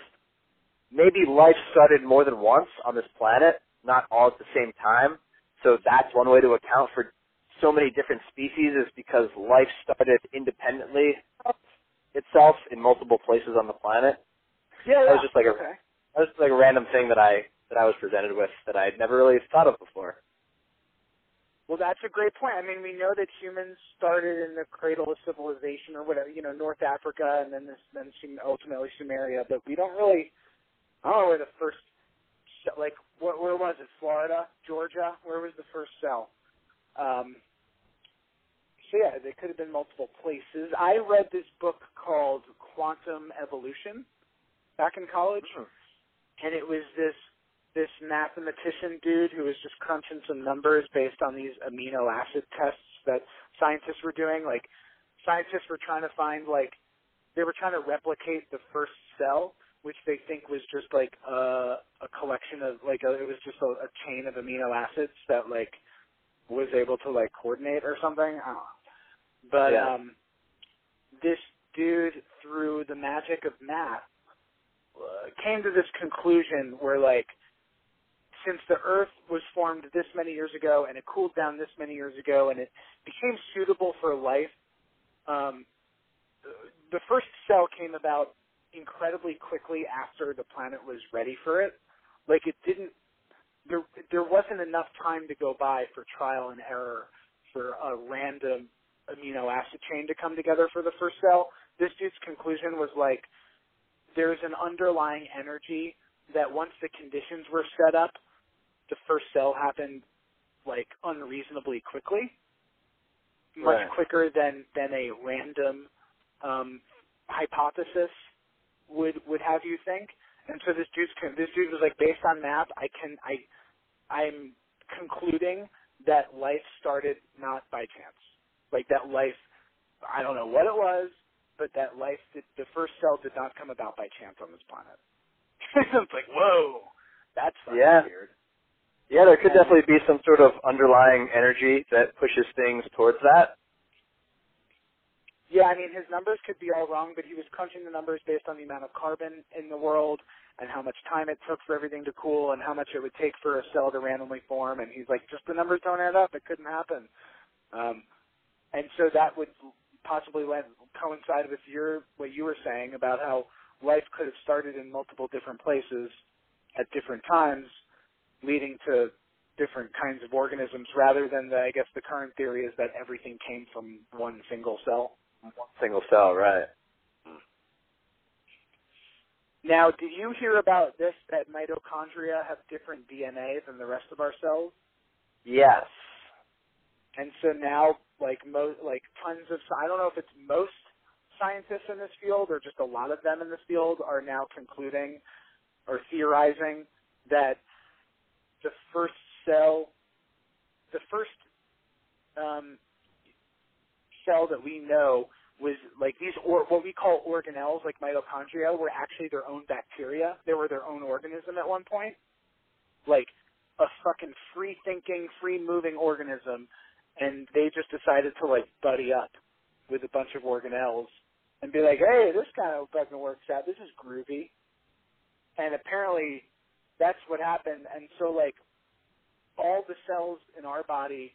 maybe life started more than once on this planet, not all at the same time. So that's one way to account for so many different species is because life started independently itself in multiple places on the planet. Yeah, That was just like a okay. that was just like a random thing that I that I was presented with that I'd never really thought of before. Well, that's a great point. I mean, we know that humans started in the cradle of civilization or whatever, you know, North Africa and then this, then ultimately Sumeria, but we don't really, I don't know where the first, like, where, where was it? Florida, Georgia? Where was the first cell? Um, so yeah, they could have been multiple places. I read this book called Quantum Evolution back in college, and it was this this mathematician dude who was just crunching some numbers based on these amino acid tests that scientists were doing. Like scientists were trying to find like they were trying to replicate the first cell, which they think was just like a a collection of like a, it was just a, a chain of amino acids that like was able to like coordinate or something. I don't know. But Yeah. um this dude through the magic of math uh, came to this conclusion where like since the earth was formed this many years ago and it cooled down this many years ago and it became suitable for life um the first cell came about incredibly quickly after the planet was ready for it. Like it didn't there there wasn't enough time to go by for trial and error for a random amino acid chain to come together for the first cell. This dude's conclusion was like there's an underlying energy that once the conditions were set up, the first cell happened like unreasonably quickly, much Right. quicker than than a random um, hypothesis would would have you think. And so this dude's this dude was like based on math, I can I I'm concluding that life started not by chance, like that life I don't know what it was, but that life did, the first cell did not come about by chance on this planet. (laughs) it's like whoa, that's Yeah. weird. Yeah, there could definitely be some sort of underlying energy that pushes things towards that. Yeah, I mean his numbers could be all wrong, but he was crunching the numbers based on the amount of carbon in the world and how much time it took for everything to cool and how much it would take for a cell to randomly form. And he's like, just the numbers don't add up. It couldn't happen. Um, and so that would possibly lend, coincide with your what you were saying about how life could have started in multiple different places at different times, leading to different kinds of organisms, rather than the I guess the current theory is that everything came from one single cell. One single cell, right? Hmm. Now, did you hear about this that mitochondria have different DNA than the rest of our cells? Yes. And so now, like mo- like tons of I don't know if it's most scientists in this field or just a lot of them in this field are now concluding or theorizing that the first cell, the first um, cell that we know was like these or what we call organelles, like mitochondria, were actually their own bacteria. They were their own organism at one point, like a fucking free thinking, free moving organism, and they just decided to like buddy up with a bunch of organelles and be like, hey, this kind of fucking works out. This is groovy. And apparently, that's what happened. And so like all the cells in our body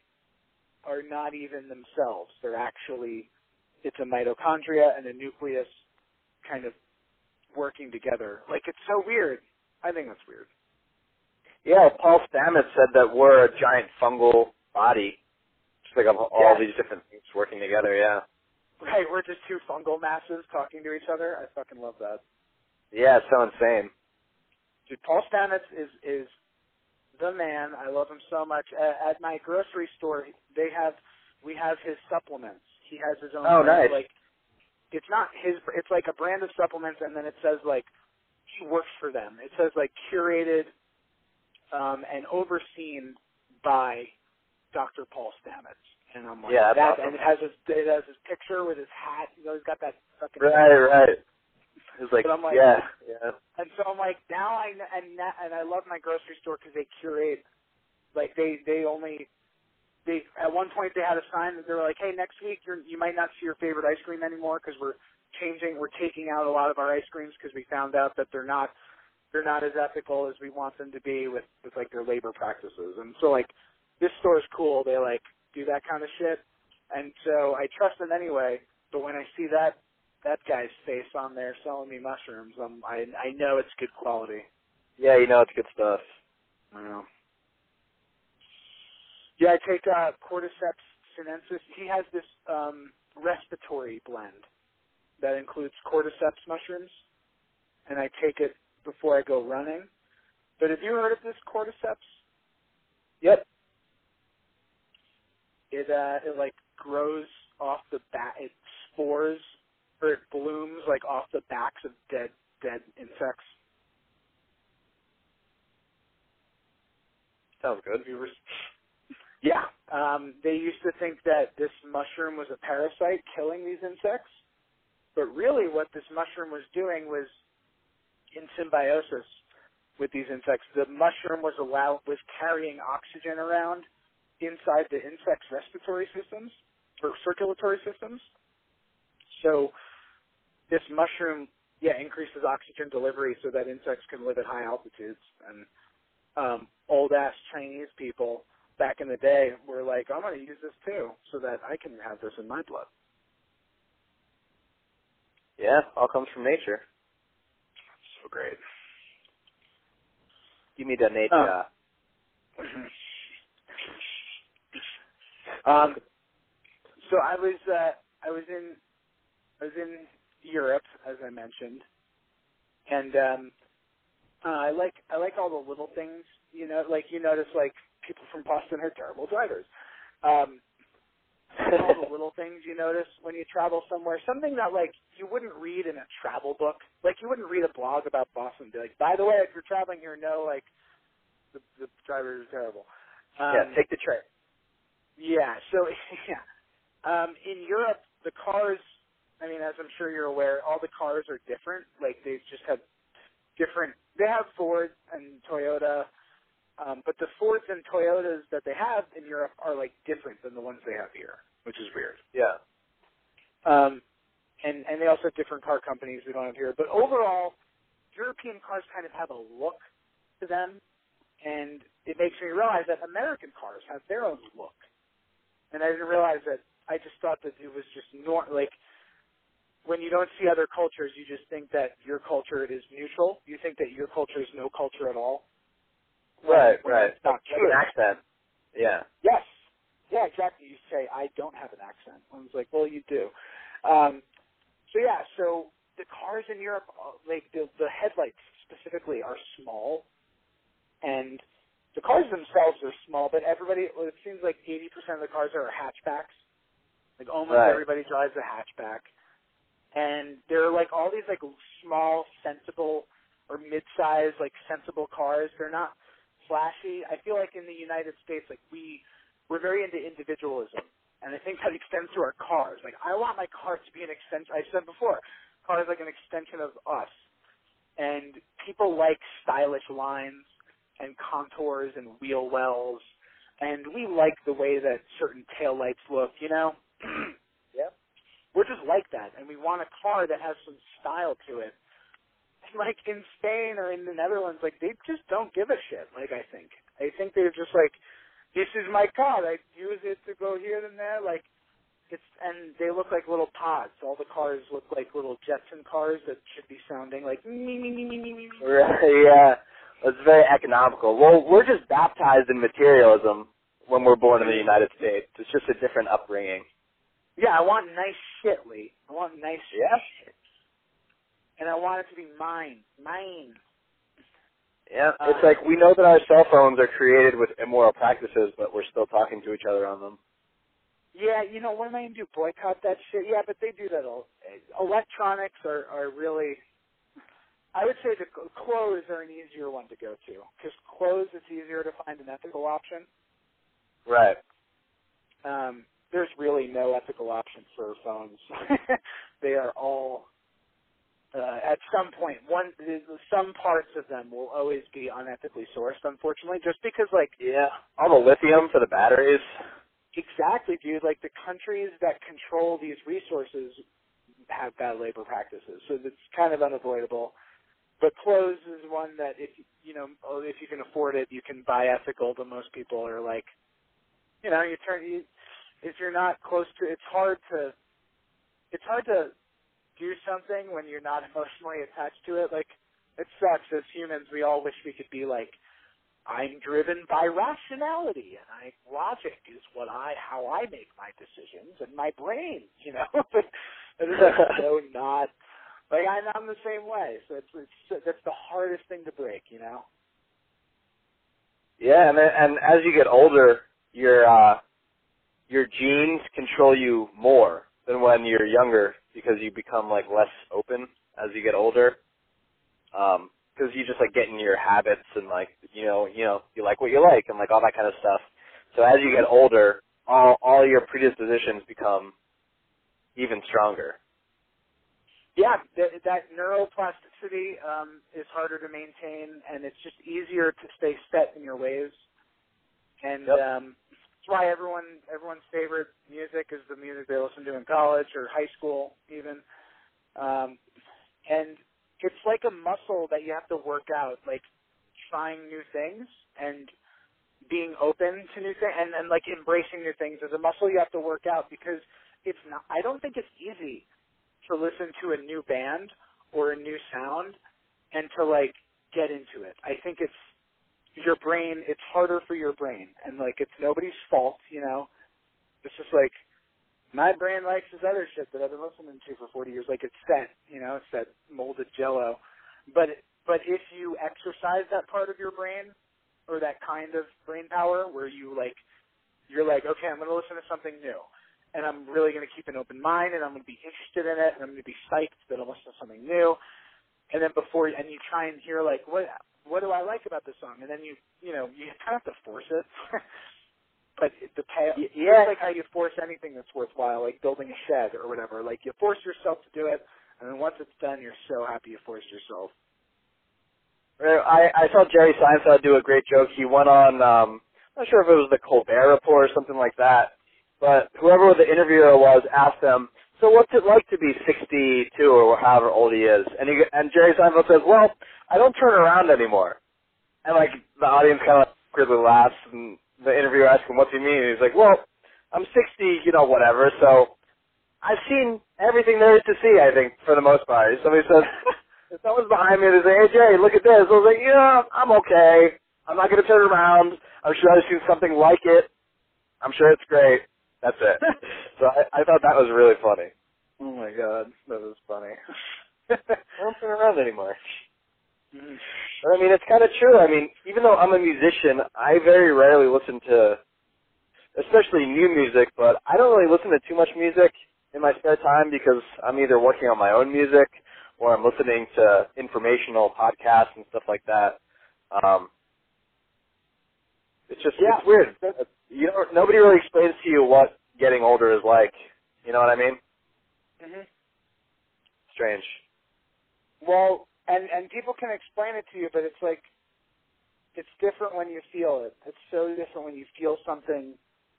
are not even themselves. They're actually it's a mitochondria and a nucleus kind of working together. Like it's so weird. I think that's weird. Yeah, Paul Stamets said that we're a giant fungal body, just like of all Yeah. these different things working together. Yeah. Right, we're just two fungal masses talking to each other. I fucking love that. Yeah, it's so insane. Dude, Paul Stamets is is the man. I love him so much. At, at my grocery store, they have we have his supplements. He has his own. Oh, brand, nice. Like it's not his. It's like a brand of supplements, and then it says like he works for them. It says like curated um, and overseen by Dr. Paul Stamets. And I'm like, Yeah, that, and it has his it has his picture with his hat. You know, he's got that fucking. Right, right. It's like, But I'm like- yeah, yeah. And so I'm like, now I and na- and I love my grocery store because they curate, like they they only. They, at one point they had a sign that they were like, "Hey, next week you're, you might not see your favorite ice cream anymore because we're changing, we're taking out a lot of our ice creams because we found out that they're not they're not as ethical as we want them to be with with like their labor practices." And so like this store is cool. They like do that kind of shit, and so I trust them anyway. But when I see that that guy's face on there selling me mushrooms, um, I I know it's good quality. Yeah, you know it's good stuff. I know. Yeah, I take uh, Cordyceps sinensis. He has this um, respiratory blend that includes cordyceps mushrooms, and I take it before I go running. But have you heard of this cordyceps? Yep. It uh, it like grows off the back. It spores or it blooms like off the backs of dead dead insects. Sounds good. Ever- Yeah. Um, they used to think that this mushroom was a parasite killing these insects, but really what this mushroom was doing was in symbiosis with these insects. The mushroom was allow was carrying oxygen around inside the insect's respiratory systems or circulatory systems. So this mushroom, yeah, increases oxygen delivery so that insects can live at high altitudes. And um, old ass Chinese people back in the day were like, I'm going to use this too so that I can have this in my blood. Yeah, all comes from nature. So great. Give me the nature. Oh. um, so I was uh, I was in I was in Europe as I mentioned, and um, uh, I like I like all the little things. You know, like you notice like people from Boston are terrible drivers. Um, (laughs) all the little things you notice when you travel somewhere. Something that like you wouldn't read in a travel book. Like you wouldn't read a blog about Boston. Be like, by the way, if you're traveling here, know like the the drivers are terrible. Um, yeah, take the train. yeah. So (laughs) yeah, um, in Europe, the cars. I mean, as I'm sure you're aware, all the cars are different. Like they just have different. They have Ford and Toyota, um, but the Fords and Toyotas that they have in Europe are like different than the ones they have here, which is weird. Yeah. Um, and and they also have different car companies we don't have here. But overall, European cars kind of have a look to them, and it makes me realize that American cars have their own look. And I didn't realize that. I just thought that it was just nor like when you don't see other cultures, you just think that your culture is neutral. You think that your culture is no culture at all. Right, When right. it's Not true. an accent. Yeah. Yes. Yeah, exactly. You say, I don't have an accent. I was like, well, you do. Um, so yeah, so the cars in Europe, uh, like the, the headlights specifically are small, and the cars themselves are small, but everybody, it seems like 80% of the cars are hatchbacks. Like almost Right. everybody drives a hatchback. And they're like all these like small, sensible, or mid-sized, like sensible cars. They're not flashy. I feel like in the United States, like we we're very into individualism, and I think that (laughs) extends to our cars. Like I want my car to be an extension. I said before, car is like an extension of us, and people like stylish lines and contours and wheel wells, and we like the way that certain taillights look. You know. (clears throat) We're just like that, and we want a car that has some style to it like in Spain or in the Netherlands, like they just don't give a shit. Like I think, I think they're just like, this is my car. I use it to go here and there. Like it's, and they look like little pods. All the cars look like little Jetson cars that should be sounding like me me me me me. me. Right, (laughs) yeah. It's very economical. Well, we're just baptized in materialism when we're born in the United States. It's just a different upbringing. Yeah, I want nice shit, Lee. I want nice Yeah. shit, and I want it to be mine, mine. Yeah. Uh, It's like we know that our cell phones are created with immoral practices, but we're still talking to each other on them. Yeah, you know, what am I going to do? Boycott that shit? Yeah, but they do that all. Electronics are, are really, I would say the clothes are an easier one to go to. Because clothes, it's easier to find an ethical option. Right. Um, there's really no ethical option for phones. (laughs) they are all uh, at some point one some parts of them will always be unethically sourced unfortunately just because like Yeah. All the lithium for the batteries. exactly dude like the countries that control these resources have bad labor practices so it's kind of unavoidable but clothes is one that if you know if you can afford it you can buy ethical but most people are like you know you turn you, if you're not close to it's hard to it's hard to do something when you're not (laughs) emotionally attached to it. Like it sucks as humans. We all wish we could be like, I'm driven by rationality and I logic is what I how I make my decisions and my brain, (laughs) you know. but it's like so (laughs) not like I'm, I'm the same way. So it's, it's that's the hardest thing to break, you know. Yeah, and and as you get older, your uh, your genes control you more than when you're younger because you become like less open as you get older. Um, because you just like get in your habits and like you know you know you like what you like and like all that kind of stuff. So as you get older, all all your predispositions become even stronger. Yeah, that, that neuroplasticity um, is harder to maintain, and it's just easier to stay set in your ways. And Yep. um, why everyone everyone's favorite music is the music they listen to in college or high school, even. Um, and it's like a muscle that you have to work out, like trying new things and being open to new things, and, and like embracing new things is a muscle you have to work out because it's not. I don't think it's easy to listen to a new band or a new sound and to like get into it. I think it's your brain, it's harder for your brain and like it's nobody's fault, you know. It's just like my brain likes this other shit that I've been listening to for 40 years like it's set, you know, it's that molded jello. But but if you exercise that part of your brain or that kind of brain power where you like you're like, okay, I'm going to listen to something new and I'm really going to keep an open mind, and I'm going to be interested in it, and I'm going to be psyched that I'm listening to something new. And then before, and you try and hear like, what what do I like about this song? And then you you know you kind (laughs) of have to force it. (laughs) but the pay, yeah, yeah. like how you force anything that's worthwhile, like building a shed or whatever. Like you force yourself to do it, and then once it's done, you're so happy you forced yourself. I I saw Jerry Seinfeld do a great joke. He went on um I'm not sure if it was the Colbert Report or something like that, but whoever the interviewer was asked him, "So what's it like to be 62 or however old he is?" And he and Jerry Seinfeld says, "Well, I don't turn around anymore." And like the audience kind of weirdly laughs, and the interviewer asks him, "What's he mean?" And he's like, "Well, I'm 60, you know, whatever. So I've seen everything there is to see. I think for the most part." Somebody says. (laughs) If someone's behind me and they say, hey, Jay, look at this, I was like, yeah, I'm okay. I'm not going to turn around. I'm sure I've seen something like it. I'm sure it's great. That's it. (laughs) so I, I thought that was really funny. Oh my god, that was funny. (laughs) I don't turn around anymore. Mhm. But I mean, it's kind of true. I mean, even though I'm a musician, I very rarely listen to, especially new music, but I don't really listen to too much music in my spare time because I'm either working on my own music or I'm listening to informational podcasts and stuff like that. Um, it's just Yeah. it's weird. You know, nobody really explains to you what getting older is like. You know what I mean? Mhm. Strange. Well, and and people can explain it to you, but it's like it's different when you feel it. It's so different when you feel something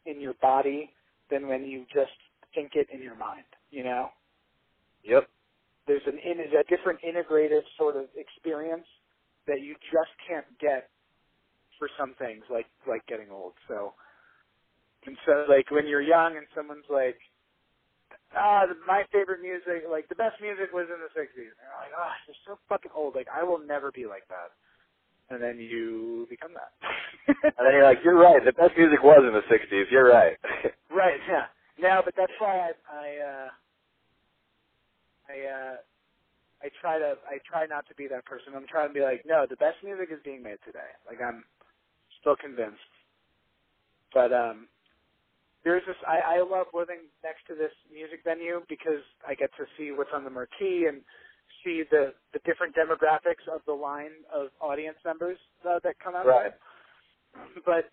in your body than when you just think it in your mind. You know, Yep. there's an in, a different integrative sort of experience that you just can't get for some things, like like getting old. So, and so like when you're young and someone's like, ah, the, my favorite music, like the best music was in the '60s. And you're like, ah, you're so fucking old. Like I will never be like that. And then you become that. (laughs) And then you're like, you're right. The best music was in the '60s. You're right. (laughs) right? Yeah. No, but that's why I I uh, I uh, I try to I try not to be that person. I'm trying to be like, no, the best music is being made today. Like I'm still convinced. But um there's this I, I love living next to this music venue because I get to see what's on the marquee and see the the different demographics of the line of audience members uh, that come out. Right. But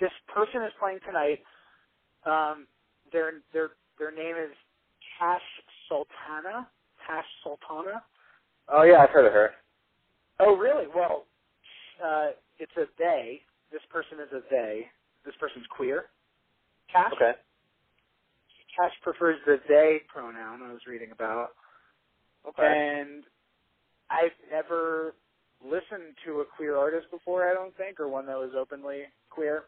this person is playing tonight Um, their their their name is Tash Sultana. Tash Sultana. Oh yeah, I've heard of her. Oh really? Well, uh, it's a they. This person is a they. This person's queer. Tash. Okay. Tash prefers the they pronoun. I was reading about. Okay. And I've never listened to a queer artist before, I don't think, or one that was openly queer.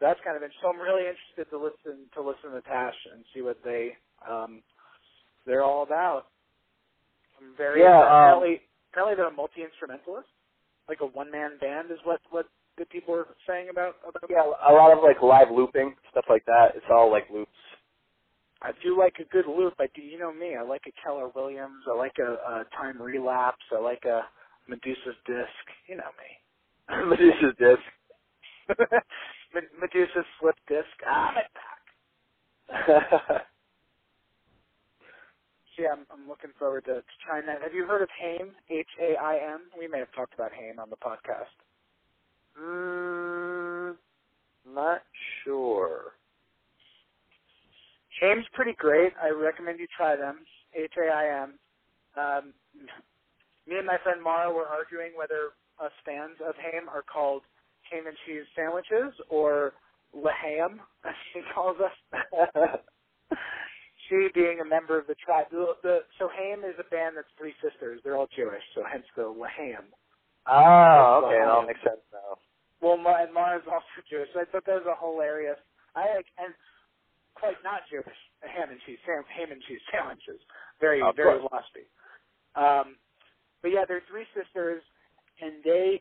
That's kind of interesting. So I'm really interested to listen to listen to Tash and see what they um they're all about. I'm very Yeah, um, apparently apparently they're a multi instrumentalist. Like a one man band is what what the people are saying about about Yeah, a lot of like live looping stuff like that. It's all like loops. I do like a good loop. I do, you know me. I like a Keller Williams. I like a, a time relapse. I like a Medusa's disc. You know me. (laughs) Medusa's disc. (laughs) Me- Medusa's slip disc. Ah, I'm back. (laughs) Yeah, I'm, I'm looking forward to, to trying that. Have you heard of Haim? H A I M. We may have talked about Haim on the podcast. Mm, not sure. Haim's pretty great. I recommend you try them. H A I M. Um, me and my friend Mara were arguing whether us fans of Haim are called ham and cheese sandwiches or Laham, (laughs) as she calls us. (laughs) she being a member of the tribe. The, the, so Haim is a band that's three sisters. They're all Jewish, so hence the Laham. Oh, okay, that all makes sense now. Well, Ma- and Mara's also Jewish. So I thought that was a hilarious. I like and quite not Jewish. Ham and cheese, sam, ham and cheese (laughs) sandwiches. Very, Of very course. waspy. Um, but yeah, they're three sisters, and they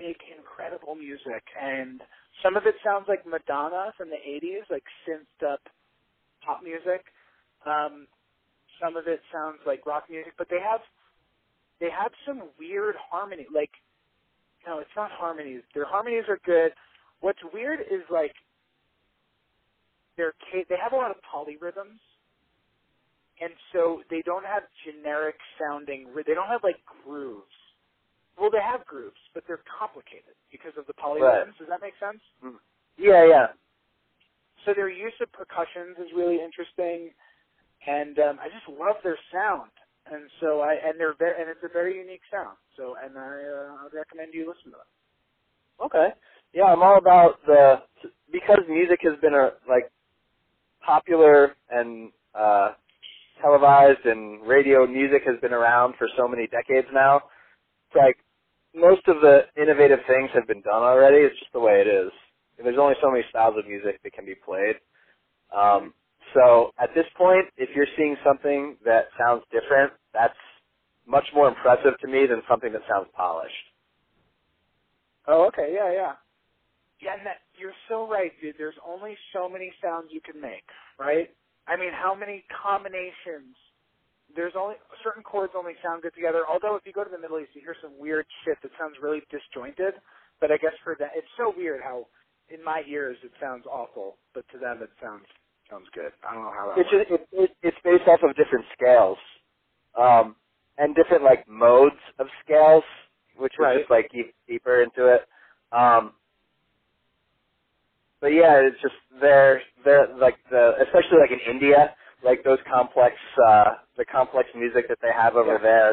make incredible music. And some of it sounds like Madonna from the '80s, like synthed up pop music. Um, some of it sounds like rock music, but they have they have some weird harmony. Like, no, it's not harmonies. Their harmonies are good. What's weird is like their ca- they have a lot of polyrhythms, and so they don't have generic sounding. They don't have like grooves. Well, they have grooves, but they're complicated because of the polyrhythms. Does that make sense? Yeah, yeah. So their use of percussions is really interesting, and um, I just love their sound. And so I and they're very and it's a very unique sound. So and I uh, recommend you listen to them. Okay. Yeah, I'm all about the because music has been a like popular and uh televised and radio music has been around for so many decades now. It's like most of the innovative things have been done already. It's just the way it is. There's only so many styles of music that can be played. Um, so at this point, if you're seeing something that sounds different, that's much more impressive to me than something that sounds polished. Oh, okay, yeah, yeah. Yeah, and that, you're so right, dude. There's only so many sounds you can make, right? I mean, how many combinations? There's only certain chords only sound good together. Although if you go to the Middle East, you hear some weird shit that sounds really disjointed. But I guess for that, it's so weird how in my ears it sounds awful, but to them it sounds sounds good. I don't know how that It's works. just, it, it, it's based off of different scales, um, and different like modes of scales, which Right. is just like deep, deeper into it. Um, but yeah, it's just they're they're like the especially like in India, like those complex uh, the complex music that they have over Yeah. there.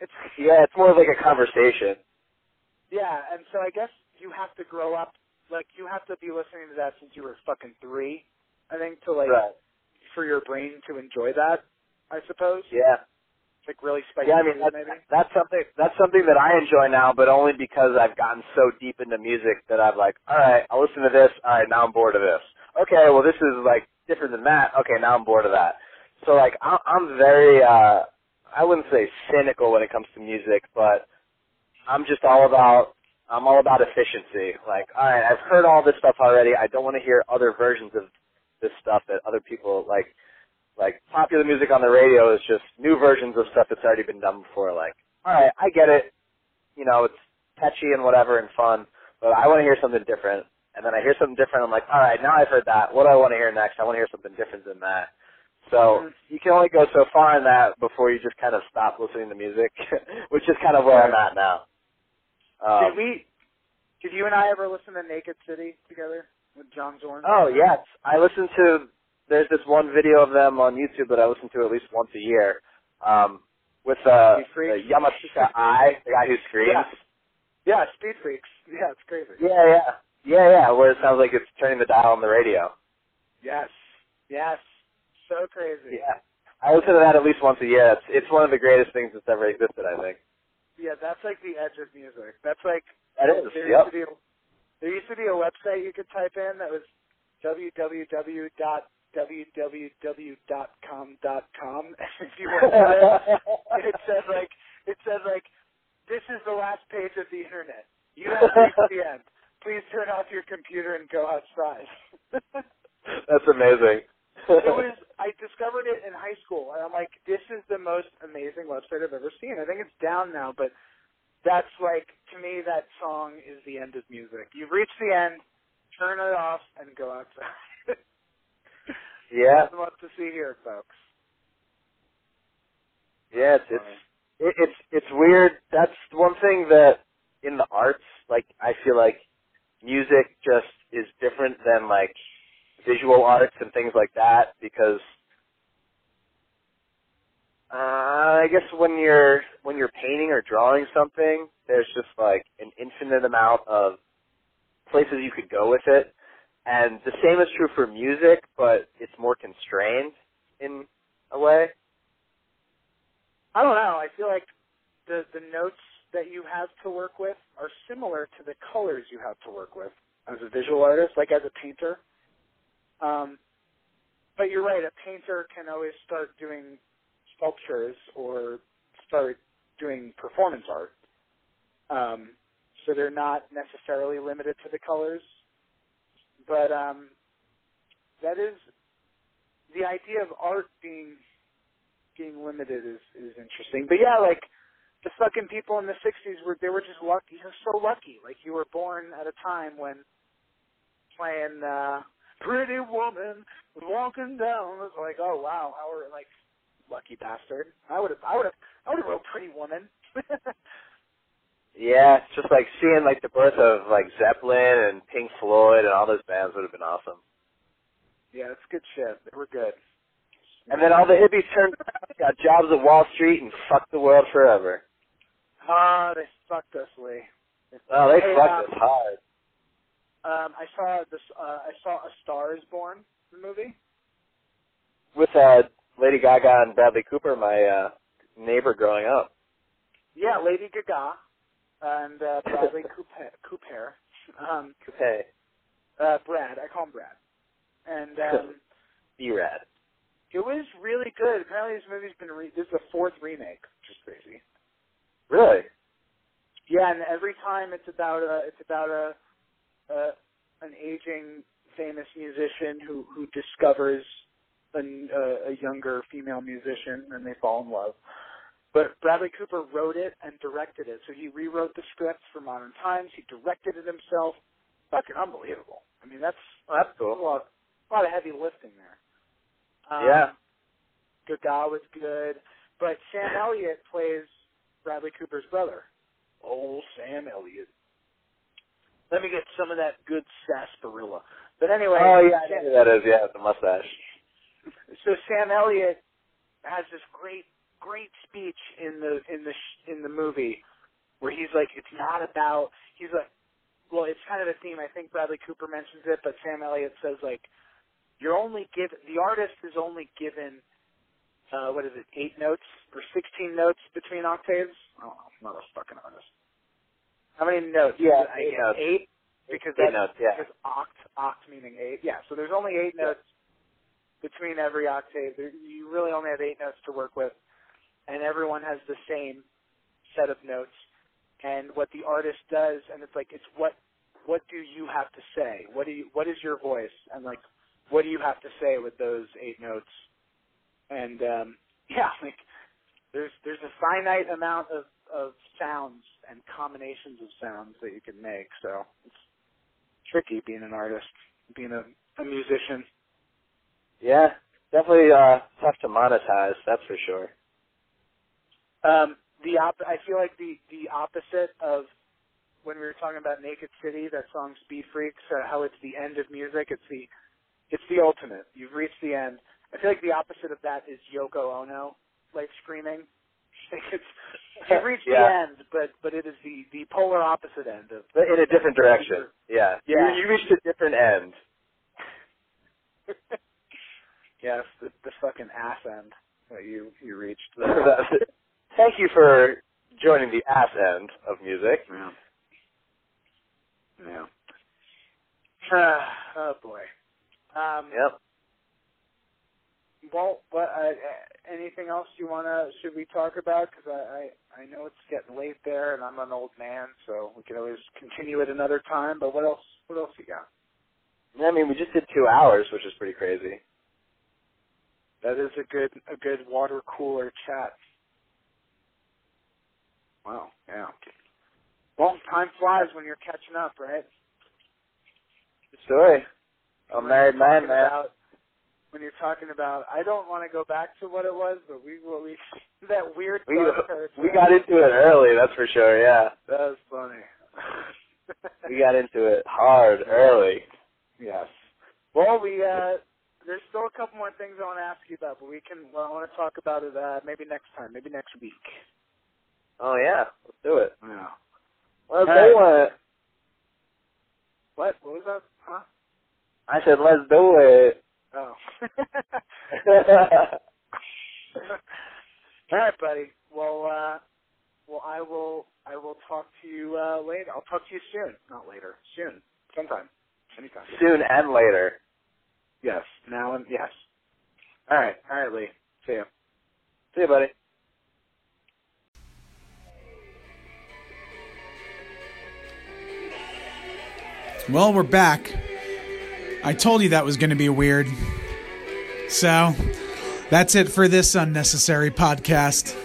It's Yeah, it's more of like a conversation. Yeah, and so I guess you have to grow up. Like you have to be listening to that since you were fucking three. I think to like Right. for your brain to enjoy that. I suppose. Yeah. It's Like really spicy Yeah, I mean that's, maybe. that's something that's something that I enjoy now, but only because I've gotten so deep into music that I'm like, all right, I'll listen to this. All right, now I'm bored of this. Okay, well this is like different than that. Okay, now I'm bored of that. So like I'm, I'm very uh I wouldn't say cynical when it comes to music, but I'm just all about I'm all about efficiency. Like, all right, I've heard all this stuff already. I don't want to hear other versions of this stuff that other people like like popular music on the radio is just new versions of stuff that's already been done before. Like, all right, I get it. You know, it's catchy and whatever and fun, but I want to hear something different. And then I hear something different. I'm like, all right, now I've heard that. What do I want to hear next? I want to hear something different than that. So Mhm. you can only go so far in that before you just kind of stop listening to music, (laughs) which is kind of where I'm at now. Um, Did we Did you and I ever listen to Naked City together with John Zorn? Oh yes, I listen to. There's this one video of them on YouTube that I listen to at least once a year, um, with uh, the Yamatsuka Eye, the guy who screams. Yeah, Speed Freaks. Yeah, it's crazy. Yeah, yeah, yeah, yeah. Where it sounds like it's turning the dial on the radio. Yes. Yes. So crazy. Yeah, I listen to that at least once a year. It's it's one of the greatest things that's ever existed. I think. Yeah, that's like the edge of music. That's like That is. there Yep. used to be a, there used to be a website you could type in that was www.www.com.com. (laughs) if you went to it, it said like it said like this is the last page of the internet. You have reached the end. Please turn off your computer and go outside. (laughs) That's amazing. It was I discovered it in high school and I'm like, this is the most amazing website I've ever seen. I think it's down now, but that's like to me that song is the end of music. You've reached the end, turn it off and go outside. (laughs) yeah, left to see here, folks. yeah. It's it's it, it's it's weird. That's one thing that in the arts, like I feel like music just is different than like visual arts and things like that because uh, I guess when you're when you're painting or drawing something, there's just like an infinite amount of places you could go with it. And the same is true for music, but it's more constrained in a way. I don't know. I feel like the the notes that you have to work with are similar to the colors you have to work with as a visual artist, like as a painter. Um, but you're right. A painter can always start doing sculptures or start doing performance art. Um, so they're not necessarily limited to the colors. But um, that is the idea of art being being limited is is interesting. But yeah, like the fucking people in the '60s were they were just lucky. You're so lucky. Like you were born at a time when playing uh, "Pretty Woman" walking down was like, oh wow, how are like lucky bastard. I would have I would have I would have wrote "Pretty Woman." (laughs) Yeah, it's just like seeing like the birth of like Zeppelin and Pink Floyd and all those bands would have been awesome. yeah, that's good shit. They were good. And then all the hippies turned around, got jobs at Wall Street, and fucked the world forever. Ah, they fucked us, Lee. Oh, they Hey, fucked um, us hard. Um, I saw this. Uh, I saw A Star Is Born, the movie. With uh, Lady Gaga and Bradley Cooper, my uh, neighbor growing up. Yeah, Lady Gaga and uh, Bradley (laughs) Cooper. Cooper. Um, Coupe. uh, Brad. I call him Brad. And um, (laughs) B-Rad. it was really good. Apparently, this movie's been re- this is the fourth remake, which is crazy. Really? Yeah, and every time it's about a it's about a, a an aging famous musician who who discovers an, a, a younger female musician and they fall in love. But Bradley Cooper wrote it and directed it, so he rewrote the script for Modern Times. He directed it himself. Fucking unbelievable. I mean, that's that's a cool. lot, a lot of heavy lifting there. Um, Yeah. Gaga was good, but Sam (laughs) Elliott plays Bradley Cooper's brother. Oh, Sam Elliott. Let me get some of that good sarsaparilla. But anyway, Oh, yeah, I know who that is. Yeah, the mustache. so Sam Elliott has this great, great speech in the in the sh- in the movie where he's like, it's not about. He's like, well, it's kind of a theme. I think Bradley Cooper mentions it, but Sam Elliott says like, you're only given the artist is only given. Uh, what is it? Eight notes or sixteen notes between octaves? I don't know. I'm not a fucking artist. How many notes? Yeah, I eight notes. Eight because Eight notes, yeah. because oct oct meaning eight. Yeah, so there's only eight Yeah. notes between every octave. There, you really only have eight notes to work with, and everyone has the same set of notes. And what the artist does, and it's like it's what what do you have to say? What do you what is your voice? And like what do you have to say with those eight notes? And um, (laughs) yeah, like there's there's a finite amount of of sounds and combinations of sounds that you can make. So it's tricky being an artist, being a, a musician. Yeah, definitely uh, tough to monetize. That's for sure. Um, the op- I feel like the the opposite of when we were talking about Naked City, that song Speed Freaks, uh, how it's the end of music. It's the it's the ultimate. You've reached the end. I feel like the opposite of that is Yoko Ono, like screaming. It's (laughs) you've reached Yeah. the end, but but it is the the polar opposite end of. But in a different direction. Yeah. Yeah. You, you reached a different end. (laughs) yes, the, the fucking ass end that you you reached. (laughs) Thank you for joining the ass end of music. Yeah. Yeah. Uh, (sighs) oh boy. Um, Yep. Well, what, uh, uh, anything else you wanna? Should we talk about? Because I, I I know it's getting late there, and I'm an old man, so we can always continue it another time. But what else? What else you got? I mean, we just did two hours, which is pretty crazy. That is a good a good water cooler chat. Wow. Yeah. Well, time flies when you're catching up, right? Good story. A When married man, man. About, when you're talking about, I don't want to go back to what it was, but we well, we (laughs) that weird. We we got into it early, that's for sure. Yeah, That was funny. (laughs) we got into it hard early. yes. Well, we uh, there's still a couple more things I want to ask you about, but we can. Well, I want to talk about it uh, maybe next time, maybe next week. Oh yeah, let's do it. Yeah. Let's Hey. do it. What? What was that? Huh? I said, let's do it. Oh. (laughs) All right, buddy. Well, uh, well, I will. I will talk to you uh, later. I'll talk to you soon. Not later. Soon. Sometime. Anytime. Soon and later. Yes. Now and yes. All right. All right, Lee. See you. See you, buddy. Well, we're back. I told you that was going to be weird. So, that's it for this unnecessary podcast.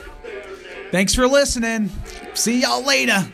Thanks for listening. See y'all later.